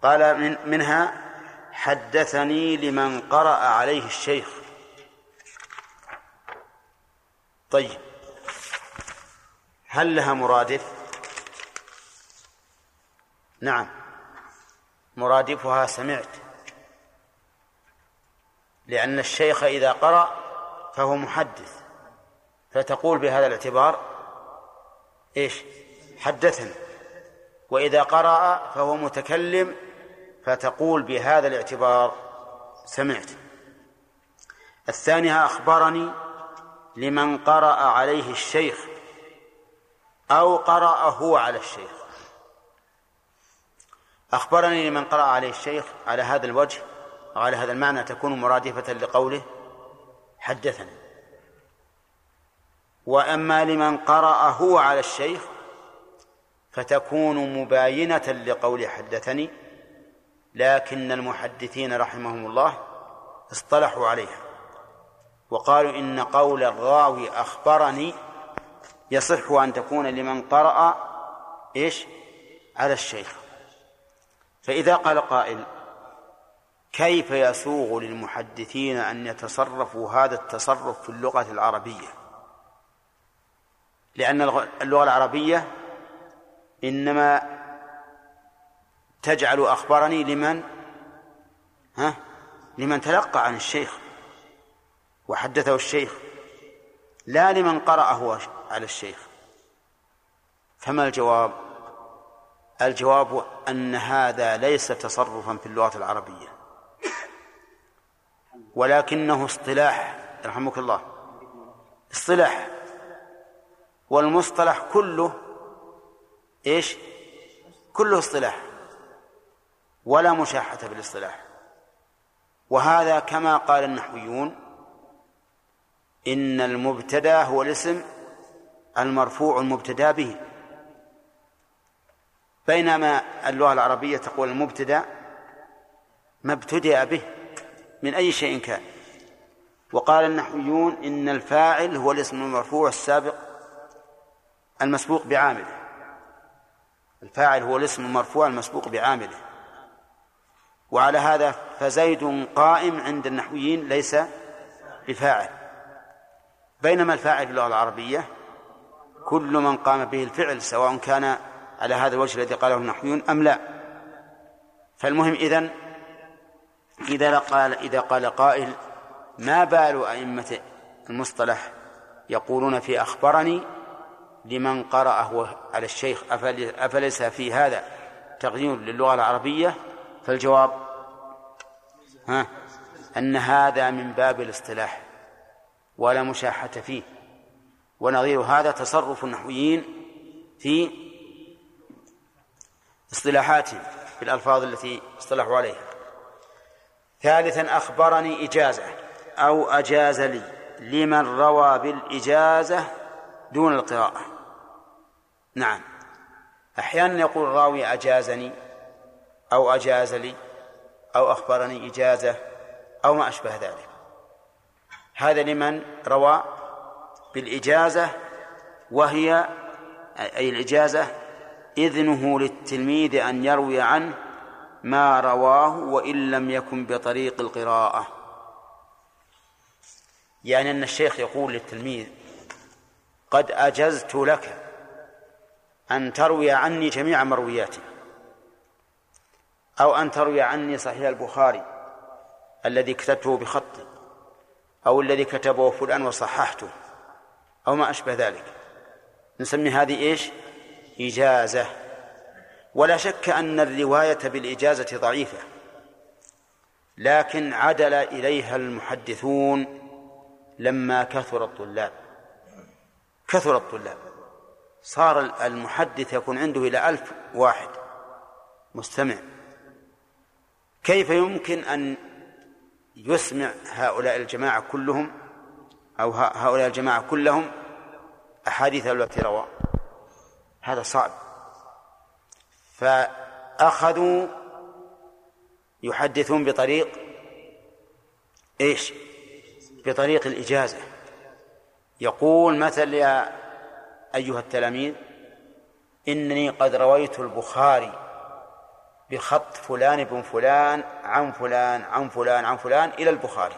S1: قال من منها حدثني لمن قرأ عليه الشيخ. طيب. هل لها مرادف؟ نعم. مرادفها سمعت. لأن الشيخ إذا قرأ فهو محدث. فتقول بهذا الاعتبار إيش؟ حدثني. وإذا قرأ فهو متكلم فتقول بهذا الاعتبار سمعت. الثانية أخبرني لمن قرأ عليه الشيخ أو قرأ هو على الشيخ. أخبرني لمن قرأ عليه الشيخ على هذا الوجه وعلى هذا المعنى تكون مرادفة لقوله حدثني. وأما لمن قرأ هو على الشيخ فتكون مباينة لقول حدثني لكن المحدثين رحمهم الله اصطلحوا عليها وقالوا إن قول الراوي أخبرني يصح أن تكون لمن قرأ إيش؟ على الشيخ. فإذا قال قائل كيف يسوغ للمحدثين أن يتصرفوا هذا التصرف في اللغة العربية؟ لأن اللغة العربية إنما تجعل أخبرني لمن؟ ها؟ لمن تلقى عن الشيخ وحدثه الشيخ لا لمن قرأه على الشيخ. فما الجواب؟ الجواب أن هذا ليس تصرفا في اللغة العربية ولكنه اصطلاح يرحمك الله. اصطلاح والمصطلح كله إيش؟ كله اصطلاح. ولا مشاحة في الاصطلاح. وهذا كما قال النحويون إن المبتدا هو الاسم المرفوع المبتدا به. بينما اللغة العربية تقول المبتدا ما ابتدأ به من أي شيء كان. وقال النحويون إن الفاعل هو الاسم المرفوع السابق المسبوق بعامله. الفاعل هو الاسم المرفوع المسبوق بعامله. وعلى هذا فزيد قائم عند النحويين ليس بفاعل. بينما الفاعل في اللغة العربية كل من قام به الفعل سواء كان على هذا الوجه الذي قاله النحويون أم لا. فالمهم إذن إذا قال إذا قال قائل ما بال أئمة المصطلح يقولون في أخبرني لمن قرأه على الشيخ أفليس في هذا تغيير للغة العربية؟ فالجواب ها؟ أن هذا من باب الاصطلاح ولا مشاحة فيه. ونظير هذا تصرف النحويين في اصطلاحاتهم في الألفاظ التي اصطلحوا عليها. ثالثا أخبرني إجازة أو أجاز لي. لمن روى بالإجازة دون القراءة؟ نعم. أحيانا يقول الراوي أجازني. أو أجاز لي أو أخبرني إجازة أو ما أشبه ذلك. هذا لمن روى بالإجازة وهي أي الإجازة إذنه للتلميذ أن يروي عنه ما رواه وإن لم يكن بطريق القراءة. يعني أن الشيخ يقول للتلميذ قد أجزت لك أن تروي عني جميع مروياتي. أو أن تروي عني صحيح البخاري الذي كتبته بخطي أو الذي كتبه فلان وصححته أو ما أشبه ذلك. نسمي هذه إيش؟ إجازة. ولا شك أن الرواية بالإجازة ضعيفة لكن عدل إليها المحدثون لما كثر الطلاب. كثر الطلاب. صار المحدث يكون عنده إلى ألف واحد مستمع. كيف يمكن أن يسمع هؤلاء الجماعة كلهم أو هؤلاء الجماعة كلهم أحاديث التي روى هذا صعب. فأخذوا يحدثون بطريق إيش؟ بطريق الإجازة. يقول مثل يا أيها التلاميذ إنني قد رويت البخاري بخط فلان بن فلان عن فلان عن فلان عن فلان إلى البخاري.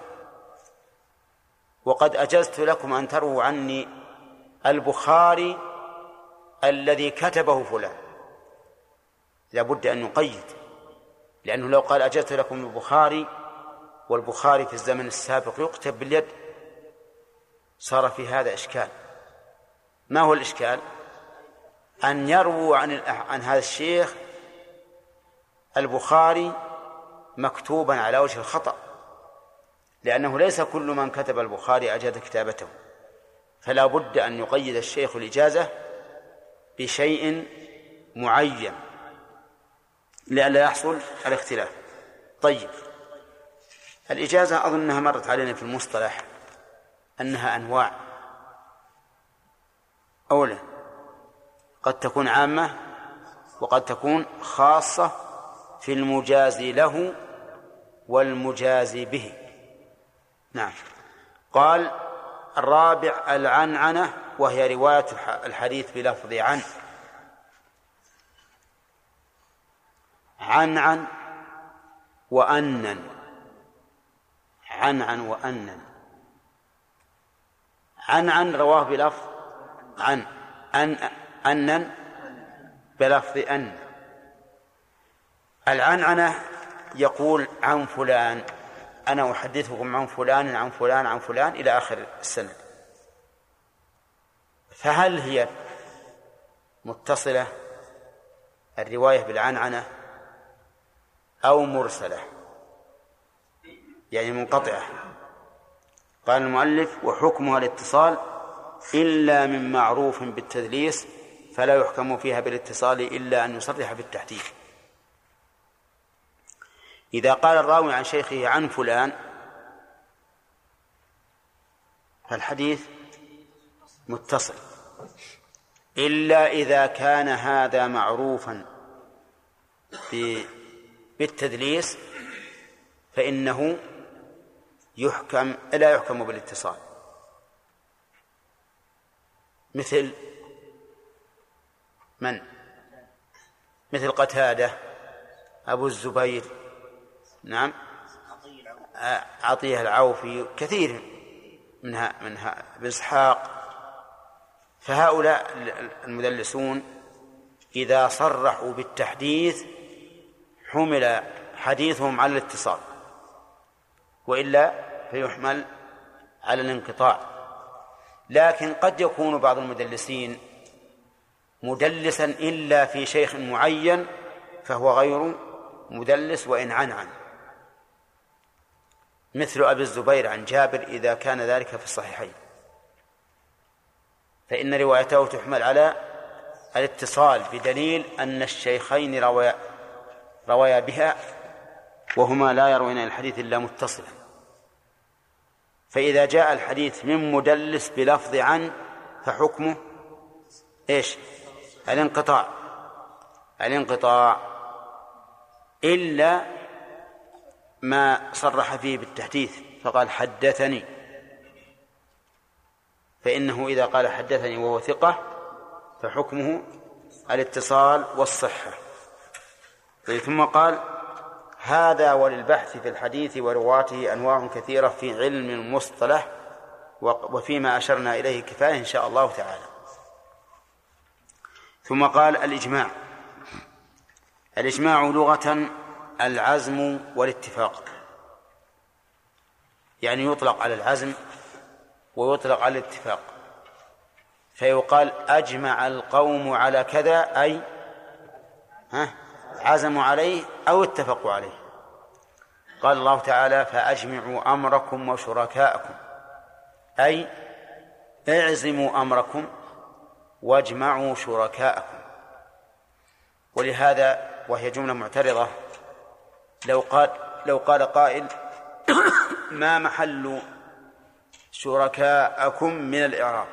S1: وقد أجزت لكم أن تروا عني البخاري الذي كتبه فلان. لابد أن نقيد لأنه لو قال أجزت لكم البخاري والبخاري في الزمن السابق يكتب باليد صار في هذا إشكال. ما هو الإشكال؟ أن يرووا عن عن هذا الشيخ البخاري مكتوبا على وجه الخطأ لأنه ليس كل من كتب البخاري أجاد كتابته. فلا بد أن يقيد الشيخ الإجازة بشيء معين لئلا يحصل الاختلاف. طيب الإجازة أظنها مرت علينا في المصطلح أنها أنواع. أولا قد تكون عامة وقد تكون خاصة في المجازي له والمجازي به. نعم. قال الرابع العنعنة وهي رواية الحديث بلفظ عن. عنعن وأنن. عنعن وأنن. عنعن رواه بلفظ عن. أن أنن بلفظ أن. العنعنة يقول عن فلان أنا أحدثكم عن فلان عن فلان عن فلان إلى آخر السند. فهل هي متصلة الرواية بالعنعنة أو مرسلة؟ يعني منقطعة. قال المؤلف وحكمها الاتصال إلا من معروف بالتدليس فلا يحكم فيها بالاتصال إلا أن يصرح بالتحديث. إذا قال الراوي عن شيخه عن فلان فالحديث متصل. إلا إذا كان هذا معروفا بالتدليس فإنه يحكم لا يحكم بالاتصال. مثل من؟ مثل قتادة أبو الزبير. نعم. عطيه العوفي كثير منها منها ابن إسحاق. فهؤلاء المدلسون إذا صرحوا بالتحديث حمل حديثهم على الاتصال وإلا فيحمل على الانقطاع. لكن قد يكون بعض المدلسين مدلسا إلا في شيخ معين فهو غير مدلس وإن عن عن مثل أبي الزبير عن جابر إذا كان ذلك في الصحيحين. فإن روايته تحمل على الاتصال بدليل أن الشيخين رويا رويا بها وهما لا يروين الحديث إلا متصلا. فإذا جاء الحديث من مدلس بلفظ عن فحكمه إيش؟ الانقطاع. الانقطاع. إلا ما صرح فيه بالتحديث فقال حدثني. فإنه إذا قال حدثني وهو ثقة فحكمه الاتصال والصحة. طيب ثم قال هذا وللبحث في الحديث ورواته أنواع كثيرة في علم المصطلح وفيما أشرنا إليه كفاية إن شاء الله تعالى. ثم قال الإجماع. الإجماع لغة العزم والاتفاق. يعني يطلق على العزم ويطلق على الاتفاق. فيقال أجمع القوم على كذا أي ها عزموا عليه أو اتفقوا عليه. قال الله تعالى فأجمعوا أمركم وشركاءكم. أي اعزموا أمركم واجمعوا شركاءكم. ولهذا وهي جملة معترضة لو قال لو قال قائل ما محل شركاءكم من الإعراب؟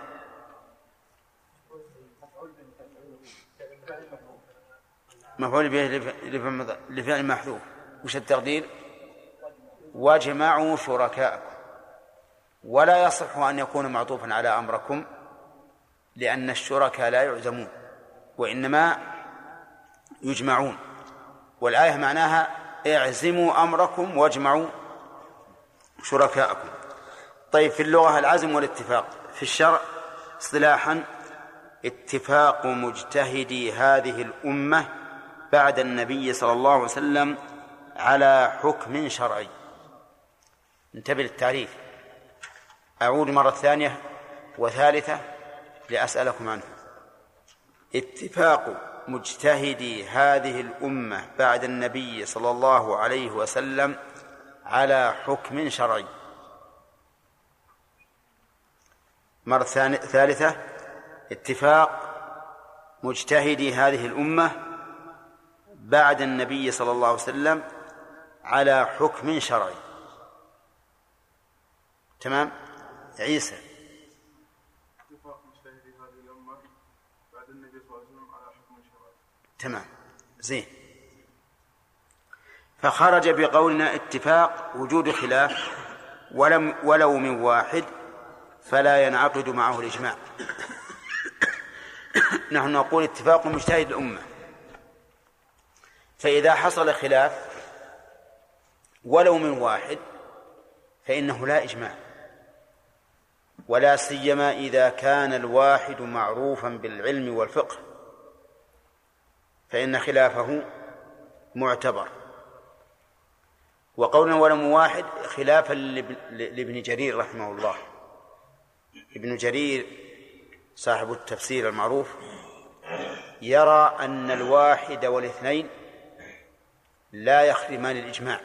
S1: مفعول به لف- لفعل محذوف. وش التقدير؟ واجمعوا شركاءكم. ولا يصح أن يكون معطوفا على أمركم لأن الشركاء لا يعزمون وإنما يجمعون. والآية معناها اعزموا أمركم واجمعوا شركاءكم. طيب في اللغة العزم والاتفاق في الشرع اصطلاحا اتفاق مجتهدي هذه الأمة بعد النبي صلى الله عليه وسلم على حكم شرعي. انتبه للتعريف. أعود مرة ثانية وثالثة لأسألكم عنه. اتفاق مجتهدي هذه الأمة بعد النبي صلى الله عليه وسلم على حكم شرعي. مرة ثالثة اتفاق مجتهدي هذه الأمة بعد النبي صلى الله عليه وسلم على حكم شرعي. تمام؟ عيسى
S3: اتفاق مجتهدي هذه الأمة بعد النبي صلى الله عليه وسلم على حكم شرعي
S1: تمام. زين. فخرج بقولنا اتفاق وجود خلاف ولم ولو من واحد فلا ينعقد معه الإجماع. نحن نقول اتفاق مجتهد الأمة. فإذا حصل خلاف ولو من واحد فإنه لا إجماع. ولا سيما إذا كان الواحد معروفا بالعلم والفقه. فإن خلافه معتبر. وقولنا ولم واحد خلافا لابن- جرير رحمه الله. ابن جرير صاحب التفسير المعروف يرى أن الواحد والاثنين لا يخرمان الإجماع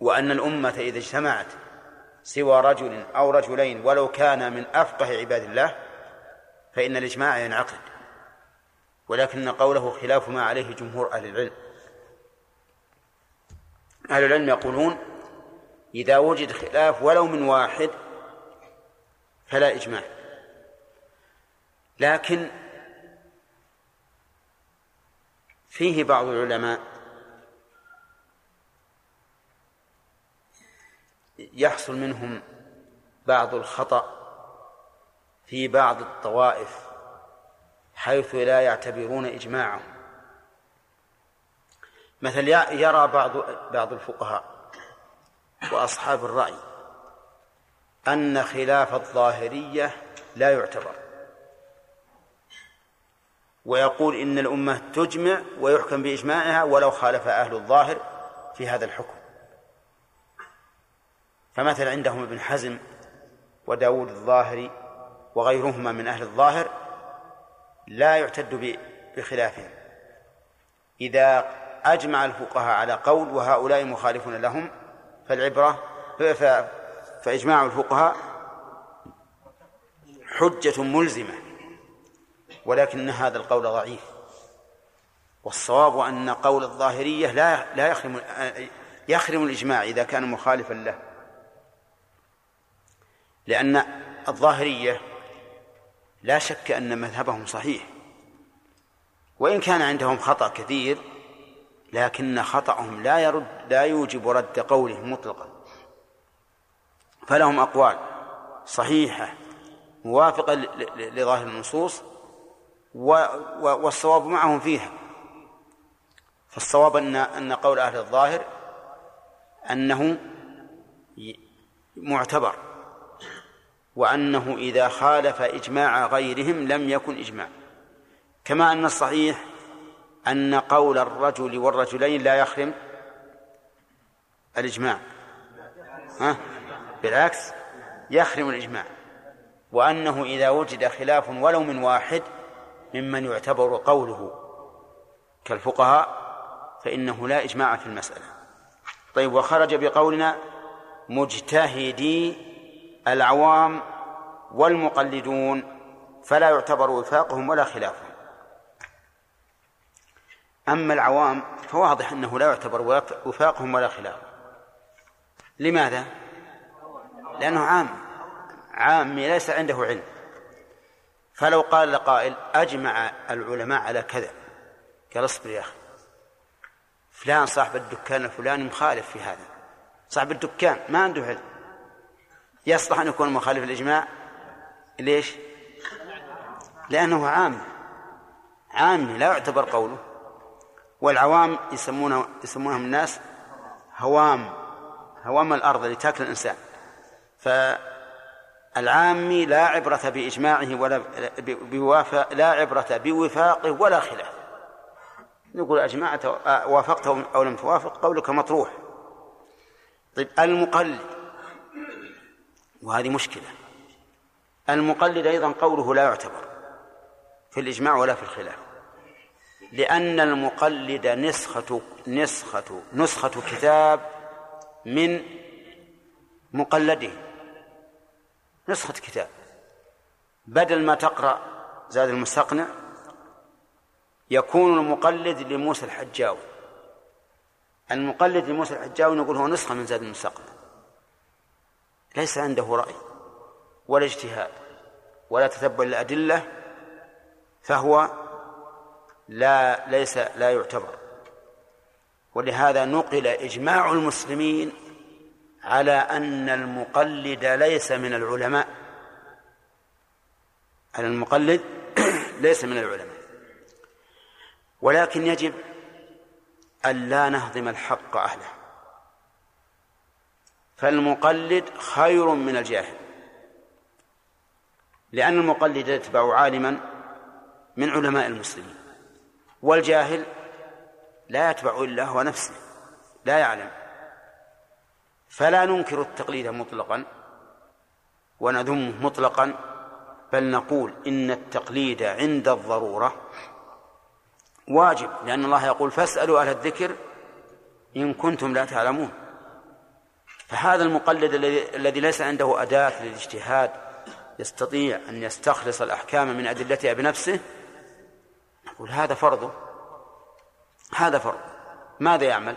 S1: وأن الأمة إذا اجتمعت سوى رجل أو رجلين ولو كان من أفقه عباد الله فإن الإجماع ينعقد. ولكن قوله خلاف ما عليه جمهور أهل العلم. أهل العلم يقولون إذا وجد خلاف ولو من واحد فلا إجماع. لكن فيه بعض العلماء يحصل منهم بعض الخطأ في بعض الطوائف حيث لا يعتبرون إجماعهم. مثل يرى بعض بعض الفقهاء وأصحاب الرأي أن خلاف الظاهرية لا يعتبر. ويقول إن الأمة تجمع ويحكم بإجماعها ولو خالف أهل الظاهر في هذا الحكم. فمثل عندهم ابن حزم وداود الظاهري وغيرهما من أهل الظاهر لا يعتد بخلافهم. إذا أجمع الفقهاء على قول وهؤلاء مخالفون لهم فالعبرة فإجماع الفقهاء حجة ملزمة ولكن هذا القول ضعيف. والصواب أن قول الظاهرية لا لا يخرم يخرم الإجماع إذا كان مخالفا له. لأن الظاهرية لا شك أن مذهبهم صحيح. وإن كان عندهم خطأ كثير لكن خطأهم لا يرد لا يوجب رد قولهم مطلقا. فلهم أقوال صحيحة موافقة لظاهر النصوص والصواب معهم فيها. فالصواب أن أن قول أهل الظاهر أنه معتبر. وأنه إذا خالف إجماع غيرهم لم يكن إجماع. كما أن الصحيح أن قول الرجل والرجلين لا يخرم الإجماع. ها؟ بالعكس يخرم الإجماع. وأنه إذا وجد خلاف ولو من واحد ممن يعتبر قوله كالفقهاء فإنه لا إجماع في المسألة. طيب وخرج بقولنا مجتهدي العوام والمقلدون فلا يعتبر وفاقهم ولا خلافهم. أما العوام فواضح أنه لا يعتبر وفاقهم ولا خلافهم. لماذا؟ لأنه عام. عامي ليس عنده علم. فلو قال لقائل أجمع العلماء على كذا. قال اصبر يا أخي. فلان صاحب الدكان الفلاني مخالف في هذا. صاحب الدكان ما عنده علم. يصلح أن يكون مخالف الإجماع ليش؟ لأنه عام. عامي لا يعتبر قوله. والعوام يسمونه يسمونهم الناس هوام. هوام الأرض اللي تاكل الإنسان. فالعامي لا عبرة بإجماعه ولا بوافق لا عبرة بوفاقه ولا خلاف. نقول أجمعت وافقته أو لم توافق قولك مطروح. طيب المقلد. وهذه مشكلة. المقلد أيضا قوله لا يعتبر في الإجماع ولا في الخلاف لأن المقلد نسخة نسخة نسخة كتاب من مقلده. نسخة كتاب. بدل ما تقرأ زاد المستقنع يكون المقلد لموسى الحجاوي. المقلد لموسى الحجاوي نقول هو نسخة من زاد المستقنع. ليس عنده رأي ولا اجتهاد ولا تتبع الأدلة فهو لا ليس لا يعتبر. ولهذا نقل إجماع المسلمين على أن المقلد ليس من العلماء. على المقلد ليس من العلماء. ولكن يجب أن لا نهضم الحق أهله. فالمقلد خير من الجاهل. لأن المقلد يتبع عالما من علماء المسلمين والجاهل لا يتبع إلا هو نفسه لا يعلم. فلا ننكر التقليد مطلقا ونذمه مطلقا بل نقول إن التقليد عند الضرورة واجب لأن الله يقول فاسألوا أهل الذكر إن كنتم لا تعلمون. فهذا المقلد الذي ليس عنده أداة للاجتهاد يستطيع أن يستخلص الأحكام من أدلتها بنفسه؟ نقول هذا فرضه هذا فرض. ماذا يعمل؟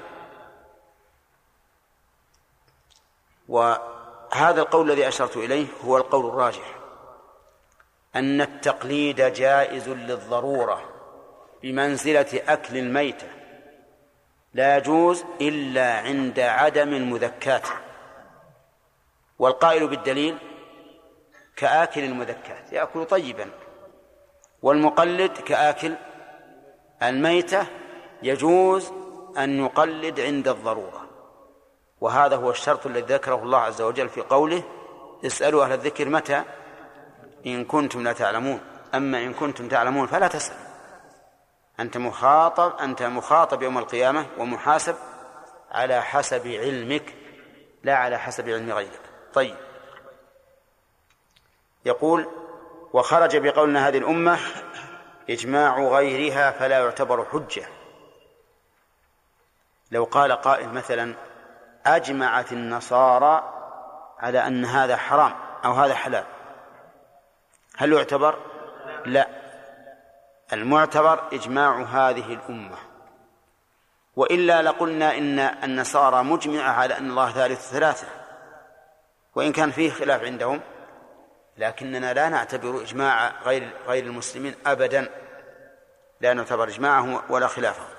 S1: وهذا القول الذي أشرت إليه هو القول الراجح. أن التقليد جائز للضرورة بمنزلة أكل الميتة. لا يجوز إلا عند عدم المذكات. والقائل بالدليل كآكل المذكات يأكل طيبا. والمقلد كآكل الميتة يجوز أن يقلد عند الضرورة. وهذا هو الشرط الذي ذكره الله عز وجل في قوله اسألوا أهل الذكر متى؟ إن كنتم لا تعلمون. أما إن كنتم تعلمون فلا تسأل أنت مخاطب أنت مخاطب يوم القيامة ومحاسب على حسب علمك لا على حسب علم غيرك. طيب. يقول وخرج بقولنا هذه الأمة إجماع غيرها فلا يعتبر حجة. لو قال قائل مثلا أجمعت النصارى على أن هذا حرام أو هذا حلال هل يعتبر؟ لا. المعتبر إجماع هذه الأمة. وإلا لقلنا إن النصارى مجمعة على أن الله ثالث ثلاثة. وإن كان فيه خلاف عندهم لكننا لا نعتبر إجماع غير غير المسلمين أبدا. لا نعتبر إجماعهم ولا خلافهم.